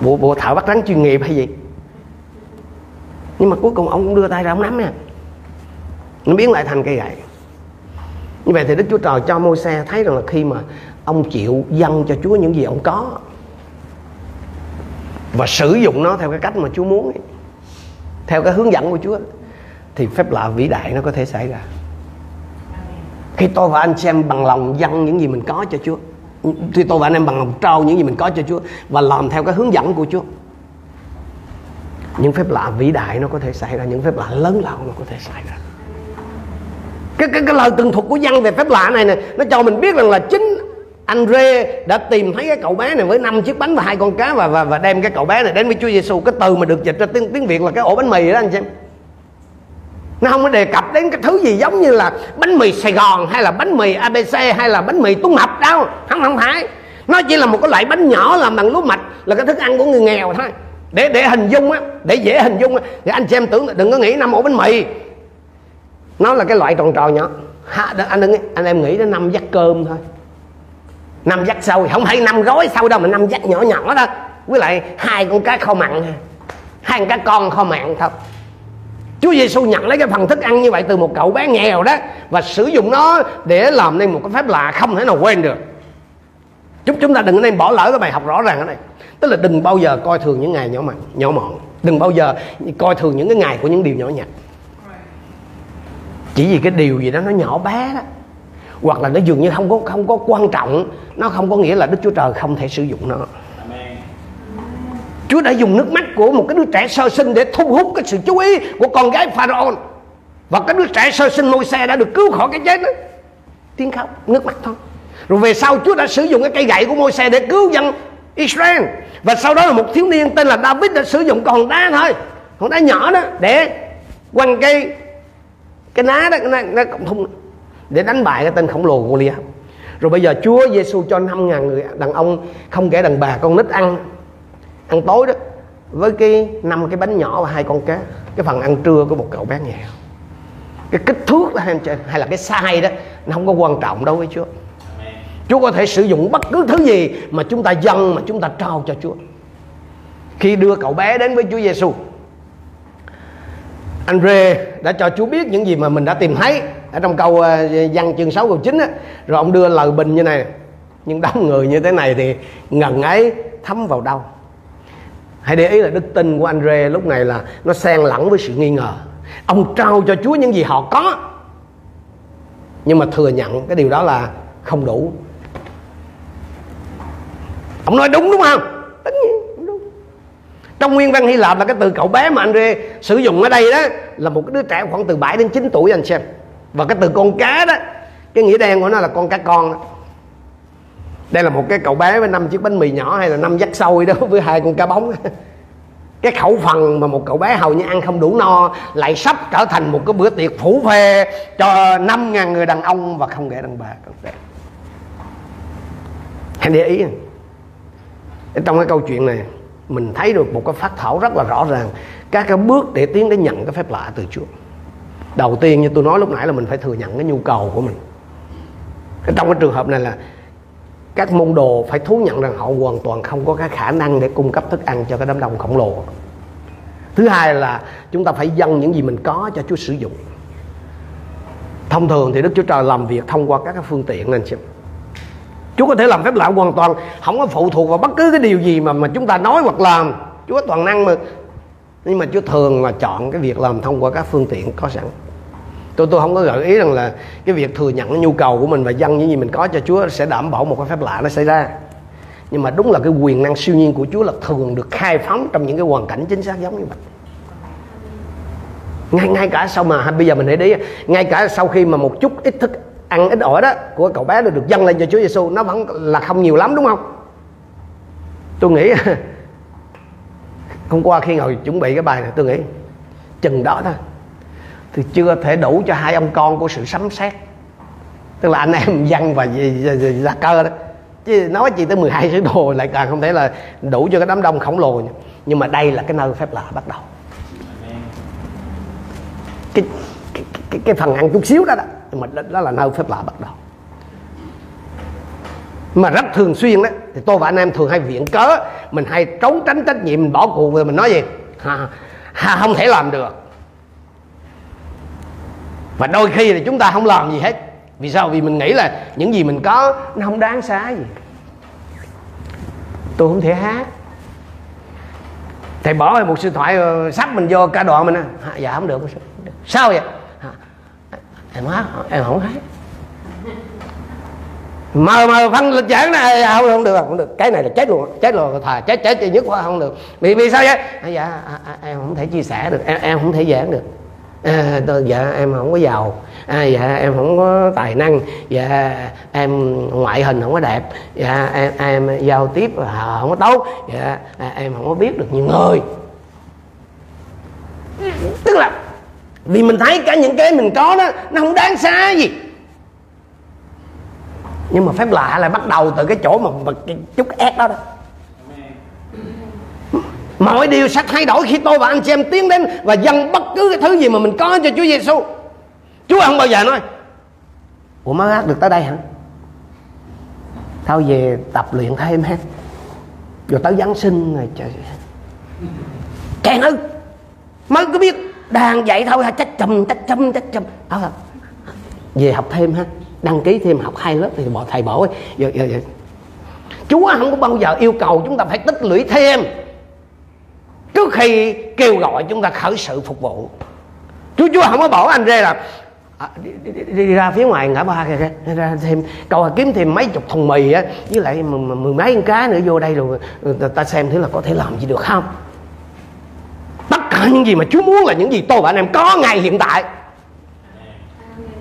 Bộ bộ thợ bắt rắn chuyên nghiệp hay gì? Nhưng mà cuối cùng ông cũng đưa tay ra ông nắm nha. Nó biến lại thành cây gậy như vậy thì đức chúa trời cho môi xe thấy rằng là khi mà ông chịu dâng cho chúa những gì ông có và sử dụng nó theo cái cách mà chúa muốn ấy, theo cái hướng dẫn của chúa thì phép lạ vĩ đại nó có thể xảy ra. Khi tôi và anh xem bằng lòng dâng những gì mình có cho chúa thì tôi và anh em bằng lòng trao những gì mình có cho chúa và làm theo cái hướng dẫn của chúa những phép lạ vĩ đại nó có thể xảy ra những phép lạ lớn lao nó có thể xảy ra cái, cái, cái lời tường thuật của văn về phép lạ này nè nó cho mình biết rằng là chính anh Rê đã tìm thấy cái cậu bé này với năm chiếc bánh và hai con cá và và, và đem cái cậu bé này đến với Chúa Giêsu cái từ mà được dịch ra tiếng tiếng Việt là cái ổ bánh mì đó anh xem nó không có đề cập đến cái thứ gì giống như là bánh mì Sài Gòn hay là bánh mì ABC hay là bánh mì Tuấn Mập đâu. Không không phải. Nó chỉ là một cái loại bánh nhỏ làm bằng lúa mạch là cái thức ăn của người nghèo thôi. Để để hình dung á để dễ hình dung á. Thì anh chị em tưởng đừng có nghĩ năm ổ bánh mì nó là cái loại tròn tròn nhỏ ha, anh đừng anh em nghĩ đến năm dắt cơm thôi năm dắt sâu không phải năm gói sâu đâu mà năm dắt nhỏ nhỏ đó với lại hai con cá kho mặn hai con cá con kho mặn thôi Chúa Giêsu nhận lấy cái phần thức ăn như vậy từ một cậu bé nghèo đó và sử dụng nó để làm nên một cái phép lạ không thể nào quên được. Chúng chúng ta đừng nên bỏ lỡ cái bài học rõ ràng ở đây. Tức là đừng bao giờ coi thường những ngày nhỏ mặn, nhỏ mọn. Đừng bao giờ coi thường những cái ngày của những điều nhỏ nhặt chỉ vì cái điều gì đó nó nhỏ bé đó. Hoặc là nó dường như không có không có quan trọng. Nó không có nghĩa là đức chúa trời không thể sử dụng nó. Chúa đã dùng nước mắt của một cái đứa trẻ sơ sinh để thu hút cái sự chú ý của con gái Pharaoh và cái đứa trẻ sơ sinh môi xe đã được cứu khỏi cái chết đó. Tiếng khóc nước mắt thôi. Rồi về sau Chúa đã sử dụng cái cây gậy của môi xe để cứu dân Israel. Và sau đó là một thiếu niên tên là David đã sử dụng con đá thôi. Con đá nhỏ đó để quăng cây cái ná đó nó, nó cộng thung để đánh bại cái tên khổng lồ Goliath. Rồi bây giờ Chúa Giêsu cho 5 ngàn người đàn ông không kể đàn bà con nít ăn ăn tối đó với cái năm cái bánh nhỏ và hai con cá. Cái phần ăn trưa của một cậu bé nghèo. Cái kích thước đó hay là cái size đó nó không có quan trọng đâu với Chúa. Chúa có thể sử dụng bất cứ thứ gì mà chúng ta dâng mà chúng ta trao cho Chúa. Khi đưa cậu bé đến với Chúa Giêsu anh Rê đã cho chú biết những gì mà mình đã tìm thấy ở trong câu ờ, văn chương 6 câu 9 á. Rồi ông đưa lời bình như này nhưng đông người như thế này thì ngần ấy thấm vào đâu hãy để ý là đức tin của anh Rê lúc này là nó xen lẫn với sự nghi ngờ. Ông trao cho Chúa những gì họ có. Nhưng mà thừa nhận cái điều đó là không đủ. Ông nói đúng đúng không? Tất nhiên trong nguyên văn Hy Lạp là cái từ cậu bé mà anh Rê sử dụng ở đây đó, là một cái đứa trẻ khoảng từ 7 đến 9 tuổi anh xem. Và cái từ con cá đó, cái nghĩa đen của nó là con cá con đó. đây là một cái cậu bé với năm chiếc bánh mì nhỏ hay là năm dắt sôi đó, với hai con cá bóng. Cái khẩu phần mà một cậu bé hầu như ăn không đủ no, lại sắp trở thành một cái bữa tiệc phủ phê cho năm ngàn người đàn ông và không kể đàn bà hãy để ý trong cái câu chuyện này mình thấy được một cái phát thảo rất là rõ ràng. Các cái bước để tiến đến nhận cái phép lạ từ Chúa. Đầu tiên như tôi nói lúc nãy là mình phải thừa nhận cái nhu cầu của mình. Trong cái trường hợp này là các môn đồ phải thú nhận rằng họ hoàn toàn không có cái khả năng để cung cấp thức ăn cho cái đám đông khổng lồ. Thứ hai là chúng ta phải dâng những gì mình có cho Chúa sử dụng. Thông thường thì Đức Chúa Trời làm việc thông qua các cái phương tiện, anh chị Chúa có thể làm phép lạ hoàn toàn, không có phụ thuộc vào bất cứ cái điều gì mà mà chúng ta nói hoặc làm. Chúa toàn năng mà. Nhưng mà Chúa thường là chọn cái việc làm thông qua các phương tiện có sẵn. Tôi tôi không có gợi ý rằng là cái việc thừa nhận cái nhu cầu của mình và dâng những gì mình có cho Chúa sẽ đảm bảo một cái phép lạ nó xảy ra. Nhưng mà đúng là cái quyền năng siêu nhiên của Chúa là thường được khai phóng trong những cái hoàn cảnh chính xác giống như vậy. Ngay ngay cả sau mà bây giờ mình để đi ngay cả sau khi mà một chút ít thức ăn ít ỏi đó của cậu bé được dâng lên cho Chúa Giêsu nó vẫn là không nhiều lắm đúng không? Tôi nghĩ hôm qua khi ngồi chuẩn bị cái bài này tôi nghĩ chừng đó thôi. Thì chưa thể đủ cho hai ông con của sự sấm xét tức là anh em văn và gia cơ đó. Chứ nói gì tới 12 sứ đồ lại càng không thể là đủ cho cái đám đông khổng lồ nhưng mà đây là cái nơi phép lạ bắt đầu. Cái cái, cái, cái phần ăn chút xíu đó đó nhưng mà đó, đó là nơi phép lạ bắt đầu mà rất thường xuyên đó thì tôi và anh em thường hay viện cớ mình hay trốn tránh trách nhiệm mình bỏ cuộc rồi mình nói gì? Ha, ha, không thể làm được. Và đôi khi thì chúng ta không làm gì hết. Vì sao? Vì mình nghĩ là những gì mình có nó không đáng xá gì. Tôi không thể hát. Thầy bỏ một sư thoại ờ, sắp mình vô ca đoạn mình à, dạ không được. Sao vậy? Em hát em không hát. Mờ mờ phân lịch giảng này không, không được không được. Cái này là chết luôn chết luôn thà chết chết nhất quá không được. Vì vì sao vậy? À, dạ à, à, em không thể chia sẻ được em, em không thể giảng được. À, tôi dạ em không có giàu. À, dạ em không có tài năng. Dạ em ngoại hình không có đẹp. Dạ em em giao tiếp không có tốt. Dạ à, em không có biết được nhiều người. Tức là vì mình thấy cả những cái mình có đó nó không đáng xa gì. Nhưng mà phép lạ lại bắt đầu từ cái chỗ mà, mà cái chút ép đó đó. Mọi điều sẽ thay đổi khi tôi và anh chị em tiến đến và dâng bất cứ cái thứ gì mà mình có cho Chúa Giêsu Chúa không bao giờ nói Ủa má hát được tới đây hả? Thôi về tập luyện thêm hết Rồi tới Giáng sinh rồi trời. Kèn ư? Mới có biết đang dạy thôi ha Chắc chùm chắc chùm chắc chùm. À, Về học thêm ha. Đăng ký thêm học hai lớp thì bỏ thầy bỏ giờ, giờ, giờ. Chúa không có bao giờ yêu cầu chúng ta phải tích lũy thêm. Trước khi kêu gọi chúng ta khởi sự phục vụ. Chúa Chúa không có bảo anh rê là à, đi, đi, đi, đi, ra phía ngoài ngã ba kìa ra thêm. Cầu kiếm thêm mấy chục thùng mì á với lại mười mấy con cá nữa vô đây rồi ta xem thử là có thể làm gì được không? Cả những gì mà Chúa muốn là những gì tôi và anh em có ngay hiện tại.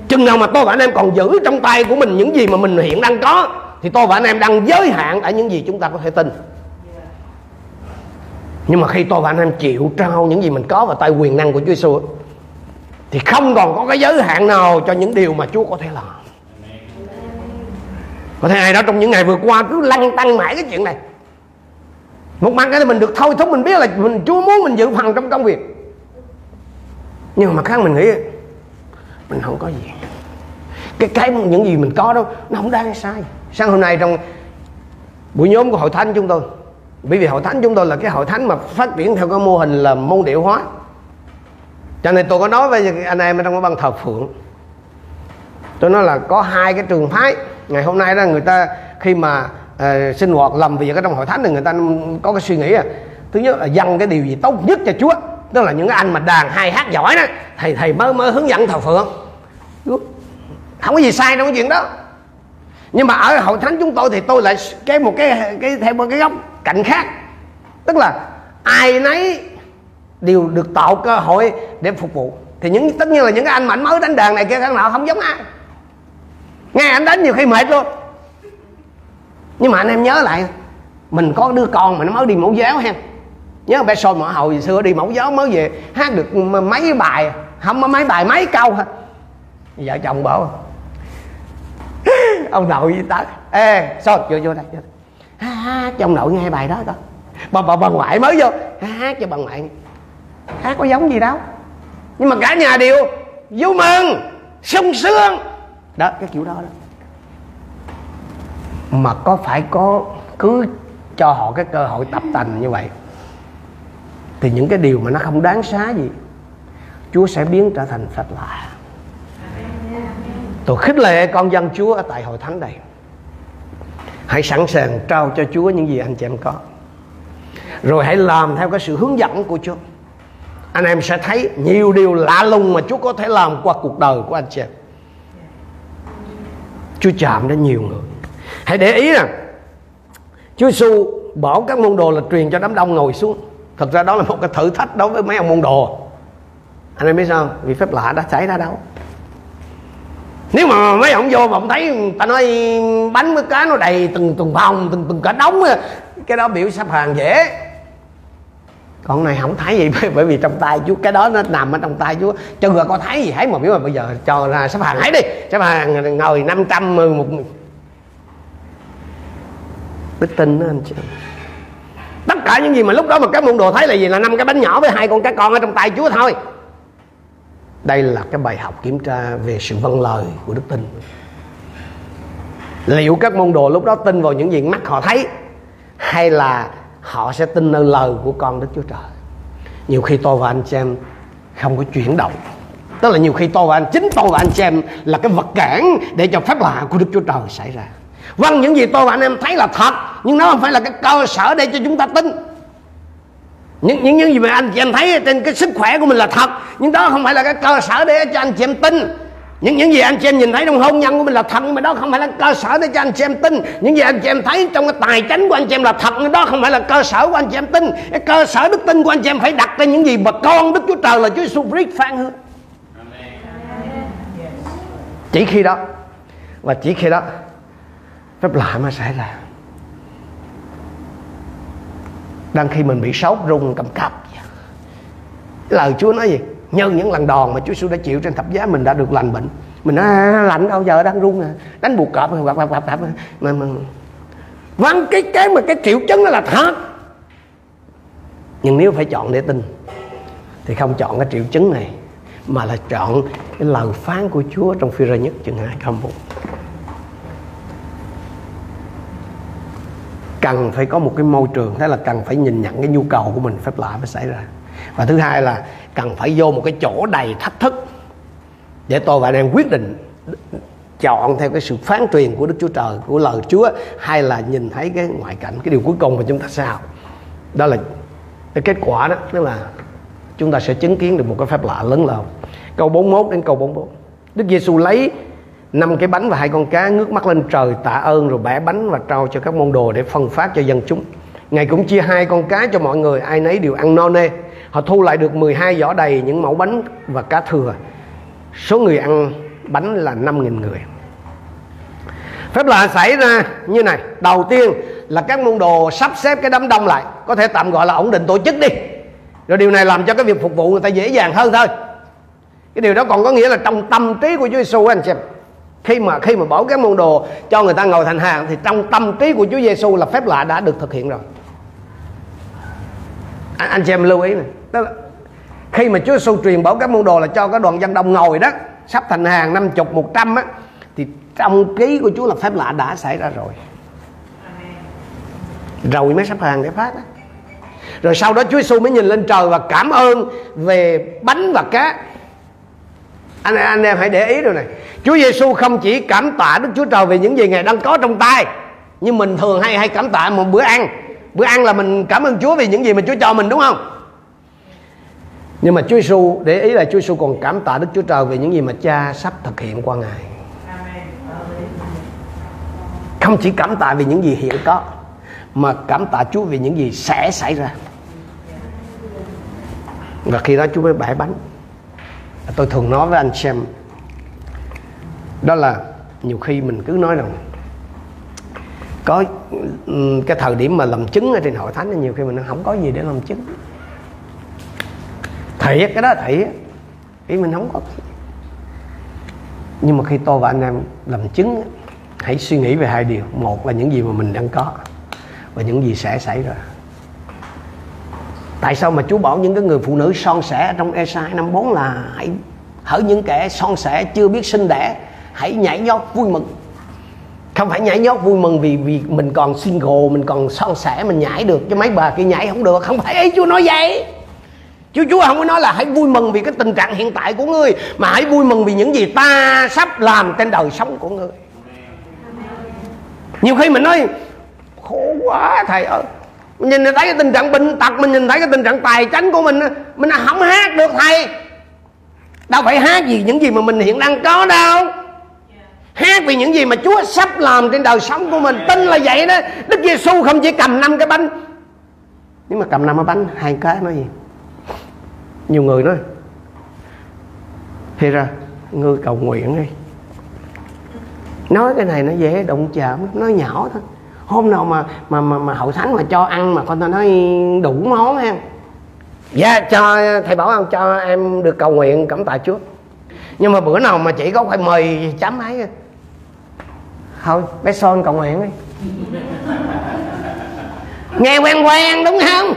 Chừng nào mà tôi và anh em còn giữ trong tay của mình những gì mà mình hiện đang có, thì tôi và anh em đang giới hạn ở những gì chúng ta có thể tin. Nhưng mà khi tôi và anh em chịu trao những gì mình có vào tay quyền năng của Chúa Giêsu thì không còn có cái giới hạn nào cho những điều mà Chúa có thể làm. Có thể ai đó trong những ngày vừa qua cứ lăn tăng mãi cái chuyện này một mặt cái mình được thôi thúc, mình biết là mình Chúa muốn mình dự phần trong công việc. Nhưng mà khác mình nghĩ, mình không có gì. Cái cái những gì mình có đâu nó không đáng sai. Sáng hôm nay trong buổi nhóm của hội thánh chúng tôi, bởi vì hội thánh chúng tôi là cái hội thánh mà phát triển theo cái mô hình là môn điệu hóa. Cho nên tôi có nói với anh em ở trong cái băng thờ phượng. Tôi nói là có hai cái trường phái. Ngày hôm nay đó người ta khi mà uh, sinh hoạt làm việc ở trong hội thánh thì người ta có cái suy nghĩ à. Thứ nhất là dâng cái điều gì tốt nhất cho chúa tức là những cái anh mà đàn hay hát giỏi đó thầy thầy mới mới hướng dẫn thờ phượng. Không có gì sai trong cái chuyện đó. Nhưng mà ở hội thánh chúng tôi thì tôi lại cái một cái cái theo một cái góc cạnh khác. Tức là ai nấy đều được tạo cơ hội để phục vụ. Thì những tất nhiên là những cái anh mạnh mới đánh đàn này kia khác nào không giống ai. Nghe anh đánh nhiều khi mệt luôn nhưng mà anh em nhớ lại mình có đứa con mà nó mới đi mẫu giáo ha. Nhớ bé sôi mở hầu xưa đi mẫu giáo mới về hát được mấy bài không có mấy bài mấy câu hả vợ chồng bảo ông nội với ta? Ê sôi vô vô đây, vô đây. Hát cho ông nội nghe bài đó coi. Bà bà bà ngoại mới vô hát cho bà ngoại hát có giống gì đâu. Nhưng mà cả nhà đều vui mừng sung sướng. Đó cái kiểu đó đó mà có phải có cứ cho họ cái cơ hội tập tành như vậy, thì những cái điều mà nó không đáng xá gì, Chúa sẽ biến trở thành phép lạ. Tôi khích lệ con dân Chúa ở tại hội thánh này hãy sẵn sàng trao cho Chúa những gì anh chị em có. Rồi hãy làm theo cái sự hướng dẫn của Chúa. Anh em sẽ thấy nhiều điều lạ lùng mà Chúa có thể làm qua cuộc đời của anh chị em. Chúa chạm đến nhiều người hãy để ý nè. Chúa Giêsu bỏ các môn đồ là truyền cho đám đông ngồi xuống. Thật ra đó là một cái thử thách đối với mấy ông môn đồ. Anh em biết sao vì phép lạ đã xảy ra đâu. Nếu mà mấy ông vô mà ông thấy ta nói bánh với cá nó đầy từng từng phòng từng từng cả đống cái đó biểu sắp hàng dễ. Còn này không thấy gì, bởi vì trong tay chú cái đó nó nằm ở trong tay chú chưa có thấy gì thấy mà biết mà bây giờ cho ra sắp hàng. Hãy đi, sắp hàng ngồi 500 một đức tin đó, anh chị. Tất cả những gì mà lúc đó mà các môn đồ thấy là gì? Là năm cái bánh nhỏ với hai con cá con ở trong tay chúa thôi. Đây là cái bài học kiểm tra về sự vâng lời của đức tin. Liệu các môn đồ lúc đó tin vào những gì mắt họ thấy, hay là họ sẽ tin nơi lời của con đức chúa trời? Nhiều khi tôi và anh chị em không có chuyển động. Tức là nhiều khi tôi và anh, chính tôi và anh chị em là cái vật cản để cho phép lạ của đức chúa trời xảy ra vâng những gì tôi và anh em thấy là thật nhưng nó không phải là cái cơ sở để cho chúng ta tin. Những những những gì mà anh chị em thấy trên cái sức khỏe của mình là thật nhưng đó không phải là cái cơ sở để cho anh chị em tin. Những những gì anh chị em nhìn thấy trong hôn nhân của mình là thật nhưng mà đó không phải là cơ sở để cho anh chị em tin. Những gì anh chị em thấy trong cái tài chánh của anh chị em là thật nhưng đó không phải là cơ sở của anh chị em tin. Cái cơ sở đức tin của anh chị em phải đặt trên những gì mà con đức chúa trời là chúa giêsu christ phán hứa. Chỉ khi đó và chỉ khi đó phép lạ mà xảy ra. Đang khi mình bị sốt rung cầm cập lời Chúa nói gì? Nhân những lần đòn mà Chúa Giêsu đã chịu trên thập giá mình đã được lành bệnh. Mình nói à, lạnh đâu giờ đang run à. Đánh buộc cọp hoặc hoặc hoặc mà, mà vâng cái cái mà cái triệu chứng đó là thật. Nhưng nếu phải chọn để tin thì không chọn cái triệu chứng này mà là chọn cái lời phán của Chúa trong phi ra nhất chương hai câu một. Cần phải có một cái môi trường, thế là cần phải nhìn nhận cái nhu cầu của mình phép lạ mới xảy ra. Và thứ hai là cần phải vô một cái chỗ đầy thách thức để tôi và anh em quyết định chọn theo cái sự phán truyền của Đức Chúa Trời, của lời Chúa, hay là nhìn thấy cái ngoại cảnh, cái điều cuối cùng mà chúng ta sẽ học. Đó là cái kết quả đó, tức là chúng ta sẽ chứng kiến được một cái phép lạ lớn lao. Câu 41 đến câu 44 Đức Giêsu lấy năm cái bánh và hai con cá ngước mắt lên trời tạ ơn rồi bẻ bánh và trao cho các môn đồ để phân phát cho dân chúng. Ngài cũng chia hai con cá cho mọi người, ai nấy đều ăn no nê. Họ thu lại được 12 giỏ đầy những mẫu bánh và cá thừa. Số người ăn bánh là 5.000 người. Phép lạ xảy ra như này. Đầu tiên là các môn đồ sắp xếp cái đám đông lại. Có thể tạm gọi là ổn định tổ chức đi. Rồi điều này làm cho cái việc phục vụ người ta dễ dàng hơn thôi. Cái điều đó còn có nghĩa là trong tâm trí của Chúa Giêsu anh xem khi mà khi mà bỏ cái môn đồ cho người ta ngồi thành hàng thì trong tâm trí của Chúa Giêsu là phép lạ đã được thực hiện rồi. Anh, anh chị em lưu ý này. Tức là khi mà Chúa Giêsu truyền bảo các môn đồ là cho các đoàn dân đông ngồi đó sắp thành hàng năm chục một trăm á thì trong trí của Chúa là phép lạ đã xảy ra rồi. Rồi mới sắp hàng để phát đó. rồi sau đó Chúa Giêsu mới nhìn lên trời và cảm ơn về bánh và cá. Anh anh em hãy để ý rồi này. Chúa Giêsu không chỉ cảm tạ Đức Chúa Trời về những gì ngài đang có trong tay như mình thường hay hay cảm tạ một bữa ăn. Bữa ăn là mình cảm ơn Chúa vì những gì mà Chúa cho mình, đúng không? Nhưng mà Chúa Giêsu để ý là Chúa Giêsu còn cảm tạ Đức Chúa Trời về những gì mà Cha sắp thực hiện qua ngài. Không chỉ cảm tạ vì những gì hiện có, mà cảm tạ Chúa vì những gì sẽ xảy ra. Và khi đó Chúa mới bẻ bánh. Tôi thường nói với anh xem đó là nhiều khi mình cứ nói rằng có cái thời điểm mà làm chứng ở trên hội thánh, nhiều khi mình không có gì để làm chứng. Thiệt, cái đó thiệt. Ý mình không có. Nhưng mà khi tôi và anh em làm chứng, hãy suy nghĩ về hai điều. Một là những gì mà mình đang có và những gì sẽ xảy ra. Tại sao mà Chúa bảo những cái người phụ nữ son sẻ trong Esai năm bốn là hãy hỡi những kẻ son sẻ chưa biết sinh đẻ? Hãy nhảy nhót vui mừng. Không phải nhảy nhót vui mừng vì vì mình còn single, mình còn son sẻ, mình nhảy được. Chứ mấy bà kia nhảy không được. Không phải ý chúa nói vậy. Chúa Chúa không có nói là hãy vui mừng vì cái tình trạng hiện tại của ngươi, Mà hãy vui mừng vì những gì ta sắp làm trên đời sống của ngươi. Nhiều khi mình nói, Khổ quá, thầy ơi. Mình nhìn thấy cái tình trạng bệnh tật, Mình nhìn thấy cái tình trạng tài chánh của mình Mình không hát được, thầy. Đâu phải hát gì những gì mà mình hiện đang có đâu. Hát vì những gì mà Chúa sắp làm trên đời sống của mình. Tin là vậy đó. Đức Giêsu không chỉ cầm năm cái bánh. Nhưng mà cầm năm cái bánh Hai cái nói gì? Nhiều người nói thì ra ngươi cầu nguyện đi. Nói cái này nó dễ động chạm nó nhỏ thôi. Hôm nào mà mà mà, mà hậu thánh mà cho ăn mà con ta nói đủ món ha. dạ cho thầy bảo ông cho em được cầu nguyện cảm tạ chúa. Nhưng mà bữa nào mà chỉ có phải mời chấm ấy thôi bé son cầu nguyện đi. Nghe quen quen đúng không?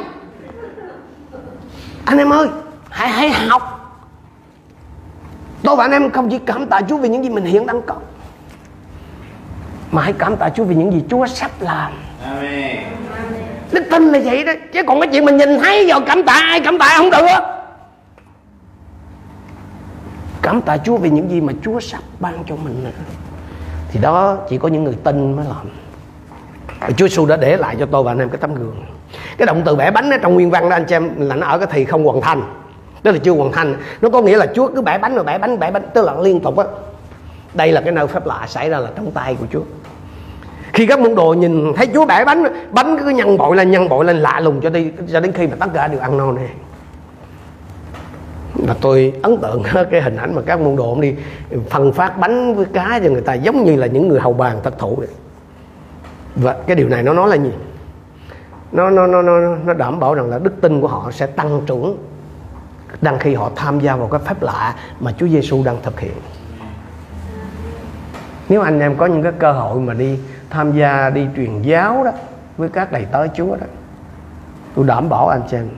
Anh em ơi hãy hãy học. Tôi và anh em không chỉ cảm tạ Chúa vì những gì mình hiện đang có mà hãy cảm tạ Chúa vì những gì Chúa sắp làm. Amen. Đức tin là vậy đó Chứ còn cái chuyện mình nhìn thấy rồi cảm tạ ai cảm tạ không được Cảm tạ Chúa vì những gì mà Chúa sắp ban cho mình thì đó, chỉ có những người tin mới làm. Chúa Giêsu đã để lại cho tôi và anh em cái tấm gương. Cái động từ bẻ bánh ở trong nguyên văn đó, anh chị em, Là nó ở cái thì không hoàn thành. Tức là chưa hoàn thành. Nó có nghĩa là chúa cứ bẻ bánh rồi bẻ bánh bẻ bánh, tức là liên tục á. Đây là cái nơi phép lạ xảy ra là trong tay của chúa. Khi các môn đồ nhìn thấy chúa bẻ bánh bánh cứ nhăn bội lên, nhăn bội lên, lạ lùng cho đi, cho đến khi mà tất cả đều ăn no nè mà tôi ấn tượng cái hình ảnh mà các môn đồ đi, phân phát bánh với cá cho người ta giống như là những người hầu bàn thật thụ vậy. Và cái điều này nó nói là gì? Nó nó nó nó nó đảm bảo rằng là đức tin của họ sẽ tăng trưởng đang khi họ tham gia vào cái phép lạ mà Chúa Giêsu đang thực hiện. Nếu anh em có những cái cơ hội mà đi tham gia, đi truyền giáo đó với các đầy tớ Chúa đó, tôi đảm bảo anh chị em,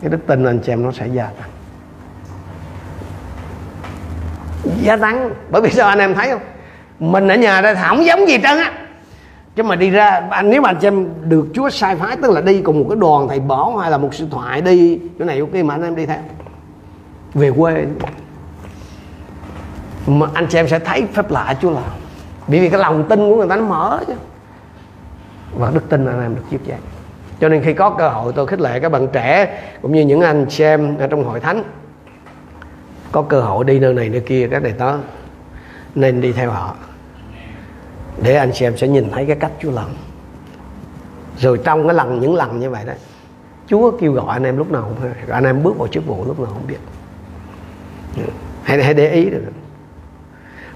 cái đức tin anh chị em nó sẽ gia tăng. Gia tăng, bởi vì sao anh em thấy không? Mình ở nhà đây không giống gì trơn á. Chứ mà đi ra, anh nếu mà anh em được Chúa sai phái, tức là đi cùng một cái đoàn thầy bảo hay là một sư thoại đi, chỗ này ok mà anh em đi theo. Về quê. Mà anh chị em sẽ thấy phép lạ Chúa làm bởi vì cái lòng tin của người ta nó mở chứ. Và đức tin anh em được giúp dạy. Cho nên khi có cơ hội, tôi khích lệ các bạn trẻ cũng như những anh chị em ở trong hội thánh có cơ hội đi nơi này, nơi kia, các này đó nên đi theo họ. Để anh chị em sẽ nhìn thấy cái cách Chúa làm. Rồi trong cái lần, những lần như vậy đó, Chúa kêu gọi anh em lúc nào không anh em bước vào chức vụ lúc nào không biết. Hãy hãy để ý được.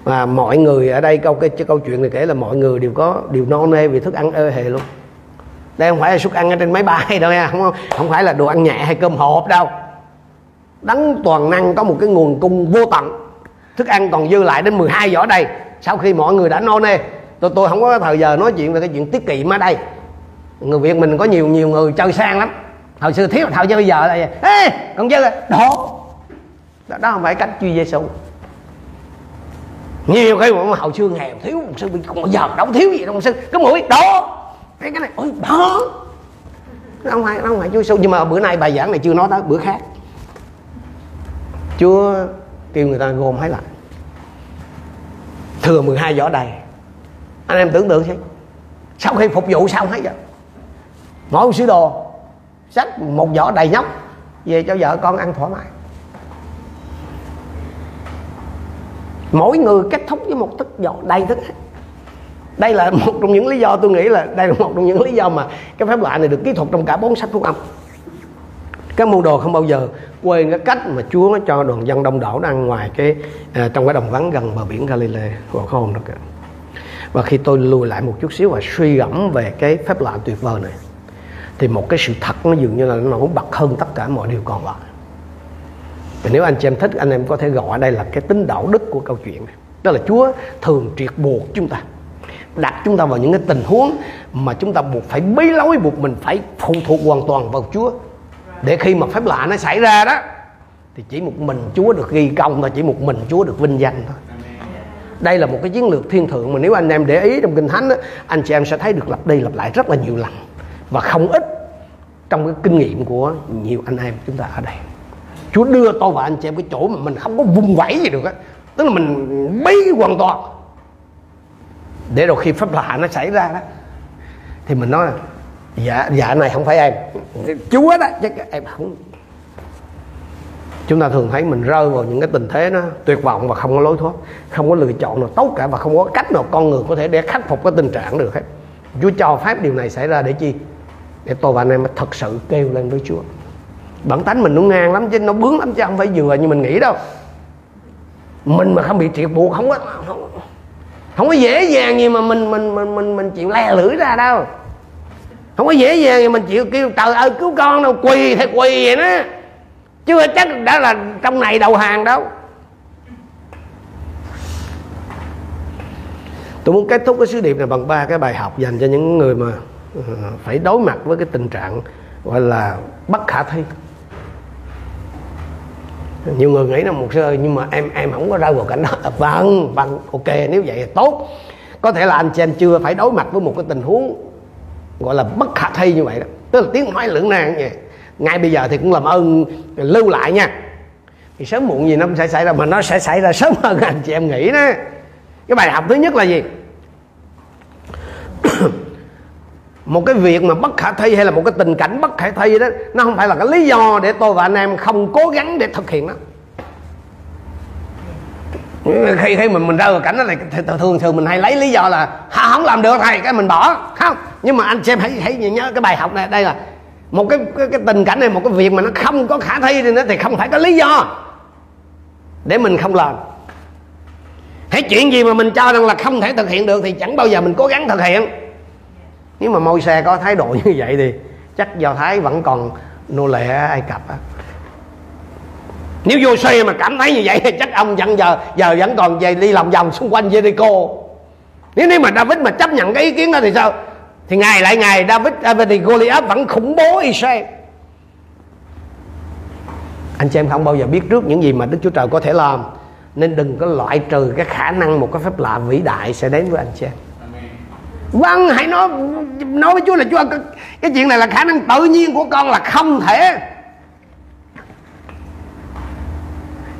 Và mọi người ở đây, câu cái, câu chuyện này kể là mọi người đều có, đều no nê vì thức ăn ơ hề luôn. Đây không phải là suất ăn ở trên máy bay đâu nha, không không phải là đồ ăn nhẹ hay cơm hộp đâu đấng toàn năng có một cái nguồn cung vô tận. Thức ăn còn dư lại đến 12 giỏ đây. Sau khi mọi người đã no nê tôi tôi không có thời giờ nói chuyện về cái chuyện tiết kiệm ở đây. Người việt mình có nhiều nhiều người chơi sang lắm. Hồi xưa thiếu thời bây giờ là ê còn dư đổ. Đó, đó không phải cách Chúa Giêsu nhiều cái mà hậu xưa nghèo thiếu một sư còn giờ đâu thiếu gì đâu một sư cái mũi đó cái cái này ôi đó không phải không phải Chúa Giêsu nhưng mà bữa nay bài giảng này chưa nói tới bữa khác. Chúa kêu người ta gom hết lại. Thừa 12 giỏ đầy. Anh em tưởng tượng xem. Sau khi phục vụ xong hết vậy mỗi một sứ đồ xách một giỏ đầy nhóc về cho vợ con ăn thoải mái. Mỗi người kết thúc với một thức giỏ đầy thức đây là một trong những lý do tôi nghĩ là đây là một trong những lý do mà cái phép lạ này được kỹ thuật trong cả bốn sách phúc âm các môn đồ không bao giờ quên cái cách mà Chúa cho đoàn dân đông đảo đang ngoài cái à, trong cái đồng vắng gần bờ biển Galilee của không đó cả và khi tôi lùi lại một chút xíu và suy gẫm về cái phép lạ tuyệt vời này thì một cái sự thật nó dường như là nó bật hơn tất cả mọi điều còn lại. Và nếu anh chị em thích anh em có thể gọi đây là cái tính đạo đức của câu chuyện này. Đó là Chúa thường triệt buộc chúng ta đặt chúng ta vào những cái tình huống mà chúng ta buộc phải bí lối buộc mình phải phụ thuộc hoàn toàn vào Chúa để khi mà phép lạ nó xảy ra đó thì chỉ một mình Chúa được ghi công thôi chỉ một mình Chúa được vinh danh thôi. Đây là một cái chiến lược thiên thượng mà nếu anh em để ý trong kinh thánh đó, anh chị em sẽ thấy được lặp đi lặp lại rất là nhiều lần. Và không ít trong cái kinh nghiệm của nhiều anh em chúng ta ở đây. Chúa đưa tôi và anh chị em cái chỗ mà mình không có vùng vẫy gì được á. Tức là mình bí hoàn toàn. Để rồi khi pháp lạ nó xảy ra đó thì mình nói là dạ dạ này không phải em. Chúa đó chứ em không chúng ta thường thấy mình rơi vào những cái tình thế nó tuyệt vọng và không có lối thoát không có lựa chọn nào tốt cả và không có cách nào con người có thể để khắc phục cái tình trạng được hết. Chúa cho phép điều này xảy ra để chi? Để tôi và anh em thật sự kêu lên với chúa. Bản tánh mình nó ngang lắm chứ nó bướng lắm chứ không phải vừa như mình nghĩ đâu. Mình mà không bị triệt buộc không có không, không có dễ dàng gì mà mình mình mình mình mình chịu le lưỡi ra đâu không có dễ dàng gì mình chịu, kêu, trời ơi, cứu con đâu, quỳ thì quỳ vậy đó. Chứ chắc đã là trong này đầu hàng đâu. Tôi muốn kết thúc cái sứ điệp này bằng ba cái bài học dành cho những người mà ờ, phải đối mặt với cái tình trạng gọi là bất khả thi. Nhiều người nghĩ là một sơ, nhưng mà em em không có ra vào cảnh đó. Vâng vâng ok, nếu vậy thì tốt. Có thể là anh chị em chưa phải đối mặt với một cái tình huống gọi là bất khả thi như vậy đó. Tức là tiếng nói lưỡng nan vậy. Ngay bây giờ thì cũng làm ơn lưu lại nha. Thì sớm muộn gì nó cũng sẽ xảy ra, mà nó sẽ xảy ra sớm hơn anh chị em nghĩ đó. Cái bài học thứ nhất là gì? Một cái việc mà bất khả thi hay là một cái tình cảnh bất khả thi đó, nó không phải là cái lý do để tôi và anh em không cố gắng để thực hiện nó khi khi mình mình rơi vào cảnh đó là thường thường mình hay lấy lý do là không làm được thầy cái mình bỏ không? Nhưng mà anh xem hãy hãy nhớ cái bài học này. Đây là một cái, cái cái tình cảnh này một cái việc mà nó không có khả thi thì nó thì không phải có lý do để mình không làm. Hãy chuyện gì mà mình cho rằng là không thể thực hiện được thì chẳng bao giờ mình cố gắng thực hiện. Nếu mà môi xe có thái độ như vậy thì chắc do thái vẫn còn nô lệ ai cập á nếu vô xe mà cảm thấy như vậy thì chắc ông vẫn giờ giờ vẫn còn về đi lòng vòng xung quanh Jericho. Nếu nếu mà David mà chấp nhận cái ý kiến đó thì sao? Thì ngày lại ngày David, David thì Goliath vẫn khủng bố Israel. Anh chị em không bao giờ biết trước những gì mà Đức Chúa Trời có thể làm. Nên đừng có loại trừ cái khả năng một cái phép lạ vĩ đại sẽ đến với anh chị em. Vâng hãy nói nói với Chúa là Chúa cái, cái chuyện này là khả năng tự nhiên của con là không thể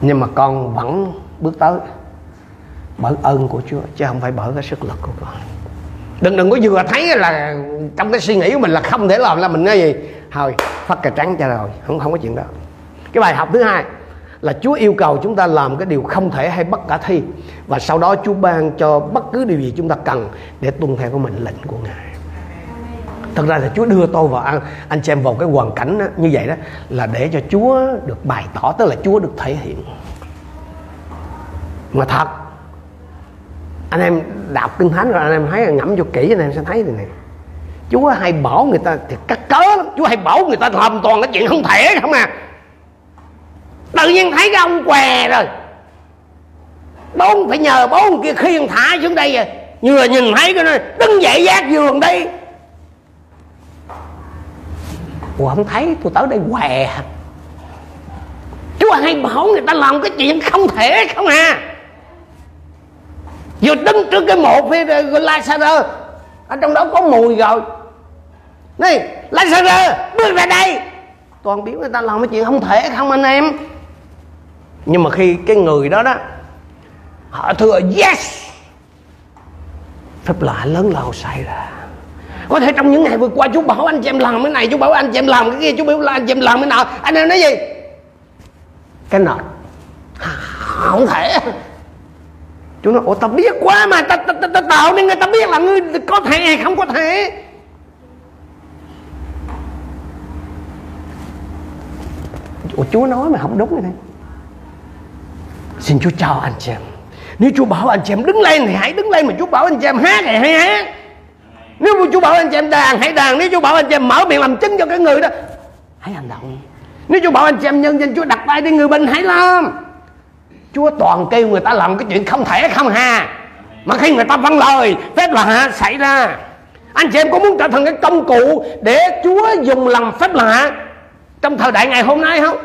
nhưng mà con vẫn bước tới. Bởi ơn của Chúa, chứ không phải bởi cái sức lực của con. Đừng đừng có vừa thấy là trong cái suy nghĩ của mình là không thể làm là mình nói gì. Thôi, phát cà trắng cho rồi, không không có chuyện đó. Cái bài học thứ hai là Chúa yêu cầu chúng ta làm cái điều không thể hay bất khả thi. Và sau đó Chúa ban cho bất cứ điều gì chúng ta cần để tuân theo cái mệnh lệnh của Ngài thật ra là Chúa đưa tôi và anh, anh chị em vào cái hoàn cảnh đó, như vậy đó là để cho Chúa được bày tỏ tức là Chúa được thể hiện. Mà thật anh em đọc kinh thánh rồi anh em thấy ngẫm cho kỹ anh em sẽ thấy này này. Chúa hay bảo người ta thì cắt cớ lắm. Chúa hay bảo người ta làm toàn cái chuyện không thể không à. Tự nhiên thấy cái ông què rồi. Bốn phải nhờ bốn kia khiêng thả xuống đây rồi vừa nhìn thấy cái nó đứng dậy giác giường đi ủa, không thấy. Tôi tới đây què chúa hay bảo người ta làm cái chuyện không thể không à? Vừa đứng trước cái mộ phía Lazarus ở trong đó có mùi rồi. Này Lazarus bước ra đây. Toàn biết người ta làm cái chuyện không thể không anh em. Nhưng mà khi cái người đó đó, họ thưa yes. Phép lạ lớn lao xảy ra có thể trong những ngày vừa qua chú bảo anh chị em làm cái này chú bảo anh chị em làm cái kia chú bảo là anh chị em làm cái nào anh em nói gì? Cái nọ. Không thể. Chú nói ủa tao biết quá mà tao ta, ta, ta tạo nên người ta biết là ngươi có thể hay không có thể. Ủa chú nói mà không đúng này. Xin chú chào anh chị em. Nếu chú bảo anh chị em đứng lên thì hãy đứng lên mà chú bảo anh chị em hát thì hãy hát nếu mà chú bảo anh chị em đàn hãy đàn nếu chú bảo anh chị em mở miệng làm chứng cho cái người đó, hãy hành động. Nếu chú bảo anh chị em nhân danh chúa, đặt tay đi người bệnh hãy làm. Chúa toàn kêu người ta làm cái chuyện không thể không hà mà khi người ta vâng lời, phép lạ xảy ra. Anh chị em có muốn trở thành cái công cụ để chúa dùng làm phép lạ trong thời đại ngày hôm nay không?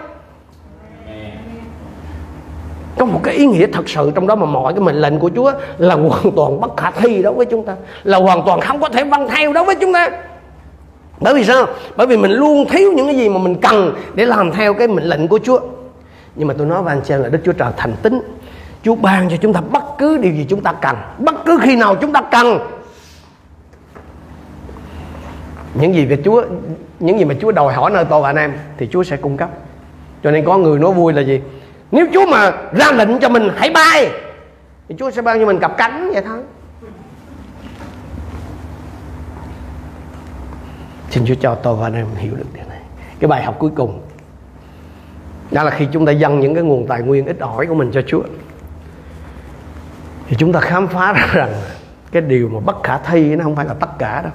Có một cái ý nghĩa thật sự trong đó mà mọi cái mệnh lệnh của Chúa là hoàn toàn bất khả thi đối với chúng ta, là hoàn toàn không có thể vâng theo đối với chúng ta. Bởi vì sao? Bởi vì mình luôn thiếu những cái gì mà mình cần để làm theo cái mệnh lệnh của Chúa. Nhưng mà tôi nói với anh chị là Đức Chúa Trời thành tính Chúa ban cho chúng ta bất cứ điều gì chúng ta cần, bất cứ khi nào chúng ta cần. Những gì về Chúa, những gì mà Chúa đòi hỏi nơi tôi và anh em thì Chúa sẽ cung cấp. Cho nên có người nói vui là gì? Nếu Chúa mà ra lệnh cho mình, hãy bay. Thì Chúa sẽ ban cho mình cặp cánh vậy thôi. Xin Chúa cho tôi và anh em hiểu được điều này. Cái bài học cuối cùng, đó là khi chúng ta dâng những cái nguồn tài nguyên ít ỏi của mình cho Chúa, thì chúng ta khám phá ra rằng cái điều mà bất khả thi nó không phải là tất cả đâu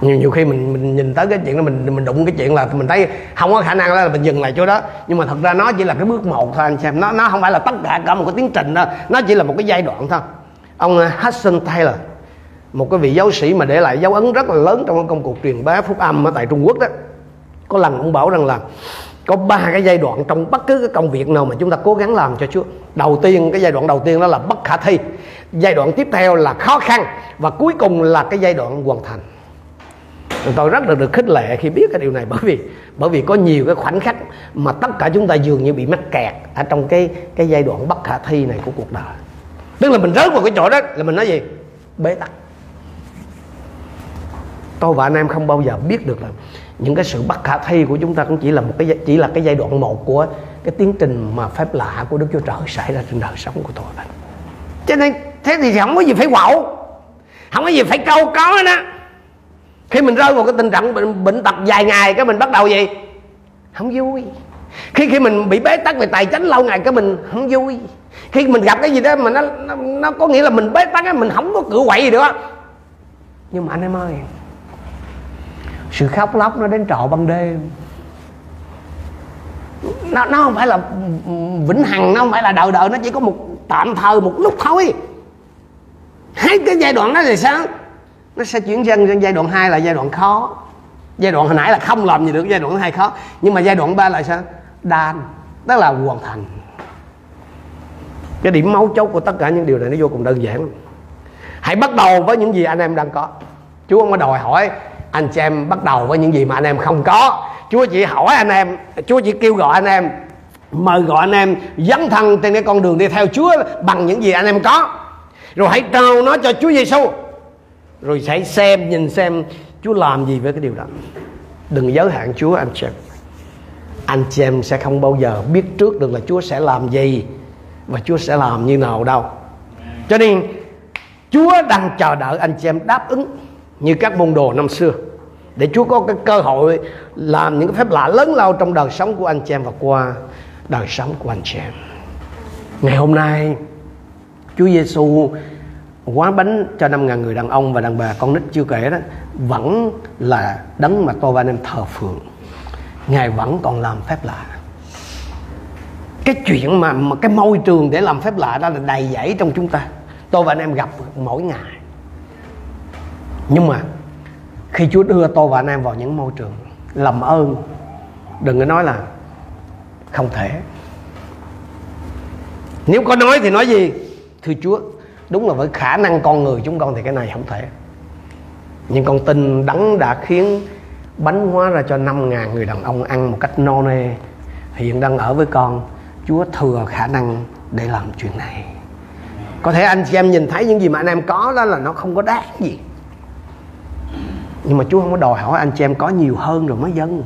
nhiều nhiều khi mình mình nhìn tới cái chuyện đó, mình mình đụng cái chuyện là mình thấy không có khả năng đó là mình dừng lại chỗ đó. Nhưng mà thật ra nó chỉ là cái bước một thôi, anh xem. Nó nó không phải là tất cả cả một cái tiến trình đó nó chỉ là một cái giai đoạn thôi. Ông à, Hudson Taylor, một cái vị giáo sĩ mà để lại dấu ấn rất là lớn trong công cuộc truyền bá phúc âm ở tại Trung Quốc đó, có lần ông bảo rằng là có ba cái giai đoạn trong bất cứ cái công việc nào mà chúng ta cố gắng làm cho Chúa. Đầu tiên, cái giai đoạn đầu tiên đó là bất khả thi. Giai đoạn tiếp theo là khó khăn. Và cuối cùng là cái giai đoạn hoàn thành tôi rất là được khích lệ khi biết cái điều này, bởi vì bởi vì có nhiều cái khoảnh khắc mà tất cả chúng ta dường như bị mắc kẹt ở trong cái cái giai đoạn bất khả thi này của cuộc đời. Tức là mình rớt vào cái chỗ đó là mình nói gì? Bế tắc. Tôi và anh em không bao giờ biết được là những cái sự bất khả thi của chúng ta cũng chỉ là một cái, chỉ là cái giai đoạn một của cái tiến trình mà phép lạ của Đức Chúa Trời xảy ra trên đời sống của tôi. Cho nên, thế thì không có gì phải quậu Không có gì phải câu có đó khi mình rơi vào cái tình trạng bệnh, bệnh tật dài ngày Cái mình bắt đầu gì Không vui. Khi khi mình bị bế tắc về tài chính lâu ngày Cái mình không vui. Khi mình gặp cái gì đó mà nó nó, nó có nghĩa là mình bế tắc Mình không có cửa quậy gì nữa Nhưng mà anh em ơi sự khóc lóc nó đến trọ ban đêm. Nó, nó không phải là vĩnh hằng nó không phải là đời đời nó chỉ có một tạm thời một lúc thôi. Hết cái giai đoạn đó thì sao? Nó sẽ chuyển dần sang giai đoạn 2 là giai đoạn khó. Giai đoạn hồi nãy là không làm gì được, giai đoạn hai khó. Nhưng mà giai đoạn 3 là sao? Đan, tức là hoàn thành. Cái điểm mấu chốt của tất cả những điều này nó vô cùng đơn giản. Hãy bắt đầu với những gì anh em đang có. Chúa không có đòi hỏi anh chị em bắt đầu với những gì mà anh em không có. Chúa chỉ hỏi anh em, chúa chỉ kêu gọi anh em, mời gọi anh em, dấn thân trên cái con đường đi theo chúa bằng những gì anh em có. Rồi hãy trao nó cho chúa giêsu rồi hãy xem, nhìn xem chúa làm gì với cái điều đó. Đừng giới hạn chúa, anh chị em. Anh chị em sẽ không bao giờ biết trước được là chúa sẽ làm gì và chúa sẽ làm như nào đâu. Cho nên, chúa đang chờ đợi anh chị em đáp ứng như các môn đồ năm xưa. Để Chúa có cái cơ hội làm những cái phép lạ lớn lao trong đời sống của anh chị em và qua đời sống của anh chị em. Ngày hôm nay, Chúa Giêsu quá bánh cho năm ngàn người đàn ông và đàn bà con nít chưa kể đó vẫn là đấng mà tôi và anh em thờ phượng. Ngài vẫn còn làm phép lạ. Cái chuyện mà, mà cái môi trường để làm phép lạ đó là đầy dẫy trong chúng ta. Tôi và anh em gặp mỗi ngày nhưng mà khi Chúa đưa tôi và anh em vào những môi trường làm ơn đừng có nói là không thể nếu có nói thì nói gì thưa Chúa đúng là với khả năng con người chúng con thì cái này không thể. Nhưng con tin đấng đã khiến bánh hóa ra cho năm ngàn người đàn ông ăn một cách no nê. Hiện đang ở với con, Chúa thừa khả năng để làm chuyện này. Có thể anh chị em nhìn thấy những gì mà anh em có đó là nó không có đáng gì. Nhưng mà Chúa không có đòi hỏi anh chị em có nhiều hơn rồi mới dâng.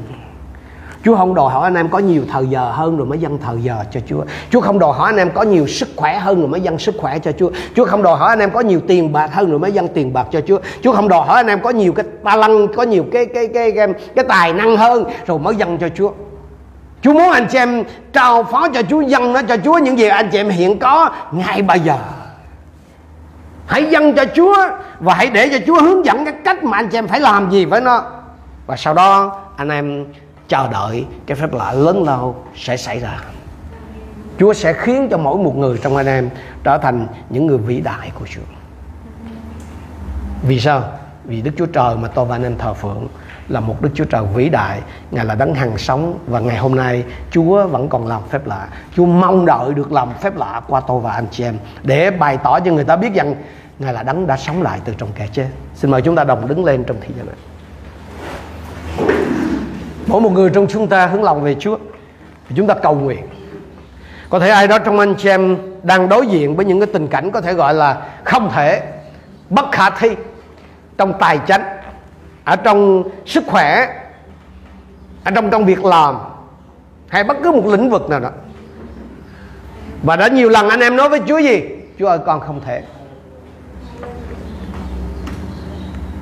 Chúa không đòi hỏi anh em có nhiều thời giờ hơn rồi mới dâng thời giờ cho Chúa. Chúa không đòi hỏi anh em có nhiều sức khỏe hơn rồi mới dâng sức khỏe cho Chúa. Chúa không đòi hỏi anh em có nhiều tiền bạc hơn rồi mới dâng tiền bạc cho Chúa. Chúa không đòi hỏi anh em có nhiều cái ba lăng Có nhiều cái cái cái cái, cái tài năng hơn rồi mới dâng cho Chúa. Chúa muốn anh chị em trao phó cho Chúa dâng nó cho Chúa. Những gì anh chị em hiện có ngay bây giờ. Hãy dâng cho Chúa và hãy để cho Chúa hướng dẫn cái cách mà anh chị em phải làm gì với nó. Và sau đó anh em chờ đợi cái phép lạ lớn lao sẽ xảy ra. Chúa sẽ khiến cho mỗi một người trong anh em trở thành những người vĩ đại của Chúa. Vì sao? Vì Đức Chúa Trời mà tôi và anh em thờ phượng là một Đức Chúa Trời vĩ đại, Ngài là đấng hằng sống và ngày hôm nay Chúa vẫn còn làm phép lạ. Chúa mong đợi được làm phép lạ qua tôi và anh chị em để bày tỏ cho người ta biết rằng Ngài là đấng đã sống lại từ trong kẻ chết. Xin mời chúng ta đồng đứng lên trong thời gian này. Mỗi một người trong chúng ta hướng lòng về Chúa. Chúng ta cầu nguyện. Có thể ai đó trong anh chị em đang đối diện với những cái tình cảnh có thể gọi là không thể, bất khả thi trong tài chánh, ở trong sức khỏe, ở trong trong việc làm, hay bất cứ một lĩnh vực nào đó. Và đã nhiều lần anh em nói với Chúa gì? Chúa ơi, con không thể.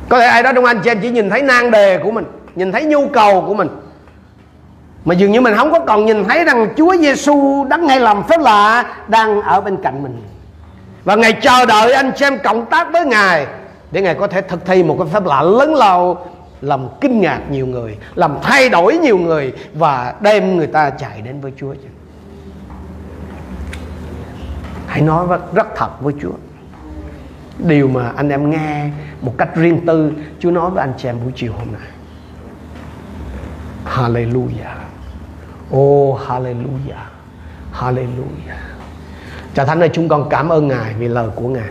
Có thể ai đó trong anh chị em chỉ nhìn thấy nan đề của mình nhìn thấy nhu cầu của mình. Mà dường như mình không có còn nhìn thấy rằng Chúa Giêsu đang ngay làm phép lạ đang ở bên cạnh mình. Và ngày chờ đợi anh chị em cộng tác với ngài để ngài có thể thực thi một cái phép lạ lớn lao, làm kinh ngạc nhiều người, làm thay đổi nhiều người và đem người ta chạy đến với Chúa hãy nói rất thật với Chúa. Điều mà anh em nghe một cách riêng tư, Chúa nói với anh chị em buổi chiều hôm nay. Hallelujah. Oh hallelujah. Hallelujah. Cha Thánh ơi, chúng con cảm ơn Ngài vì lời của Ngài.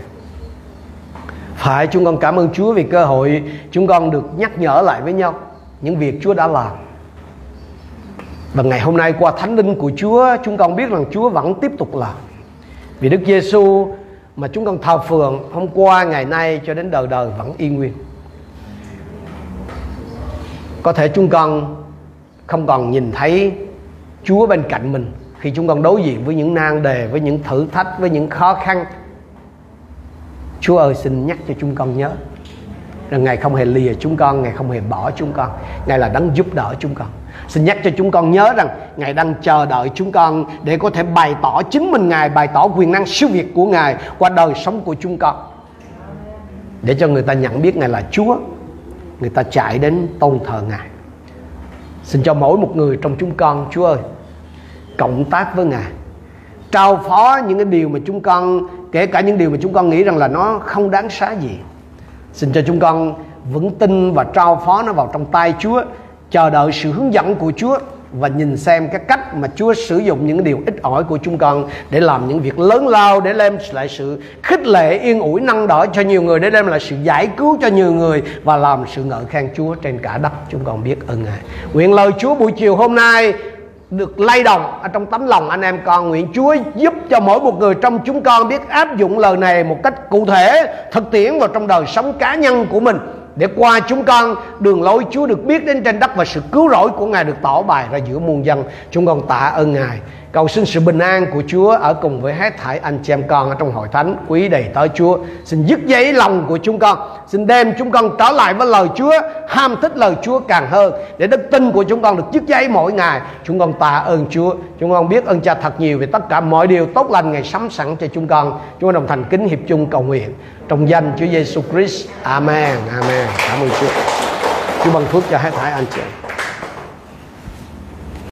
Phải, chúng con cảm ơn Chúa vì cơ hội chúng con được nhắc nhở lại với nhau Những việc Chúa đã làm. Và ngày hôm nay qua thánh linh của Chúa, Chúng con biết rằng Chúa vẫn tiếp tục làm. Vì Đức Giêsu mà chúng con thờ phượng, hôm qua, ngày nay cho đến đời đời vẫn y nguyên. Có thể chúng con không còn nhìn thấy Chúa bên cạnh mình khi chúng con đối diện với những nan đề, với những thử thách, với những khó khăn. Chúa ơi, xin nhắc cho chúng con nhớ rằng Ngài không hề lìa chúng con, Ngài không hề bỏ chúng con. Ngài là đang giúp đỡ chúng con. Xin nhắc cho chúng con nhớ rằng Ngài đang chờ đợi chúng con Để có thể bày tỏ chính mình, Ngài Bày tỏ quyền năng siêu việt của Ngài Qua đời sống của chúng con. Để cho người ta nhận biết Ngài là Chúa, Người ta chạy đến tôn thờ Ngài. Xin cho mỗi một người trong chúng con, Chúa ơi, cộng tác với Ngài. Trao phó những cái điều mà chúng con, kể cả những điều mà chúng con nghĩ rằng là nó không đáng xá gì. Xin cho chúng con vững tin và trao phó nó vào trong tay Chúa, chờ đợi sự hướng dẫn của Chúa và nhìn xem cái cách mà Chúa sử dụng những điều ít ỏi của chúng con để làm những việc lớn lao, để đem lại sự khích lệ, yên ủi, năng đỡ cho nhiều người, để đem lại sự giải cứu cho nhiều người và làm sự ngợi khen Chúa trên cả đất. Chúng con biết ơn Ngài. Nguyện lời Chúa buổi chiều hôm nay được lay động ở trong tấm lòng anh em con. Nguyện Chúa giúp cho mỗi một người trong chúng con biết áp dụng lời này một cách cụ thể, thực tiễn vào trong đời sống cá nhân của mình để qua chúng con, đường lối Chúa được biết đến trên đất và sự cứu rỗi của Ngài được tỏ bài ra giữa muôn dân. Chúng con tạ ơn Ngài. Cầu xin sự bình an của Chúa ở cùng với hết thảy anh chị em con ở trong hội thánh quý đầy tới Chúa. Xin dứt giấy lòng của chúng con. Xin đem chúng con trở lại với lời Chúa, ham thích lời Chúa càng hơn để đức tin của chúng con được dứt giấy mỗi ngày. Chúng con tạ ơn Chúa. Chúng con biết ơn Cha thật nhiều về tất cả mọi điều tốt lành ngày sắm sẵn cho chúng con. Chúng con đồng thành kính hiệp chung cầu nguyện trong danh Chúa Giêsu Christ. Amen. Amen. Cảm ơn Chúa. Chúa ban phước cho hết thảy anh chị.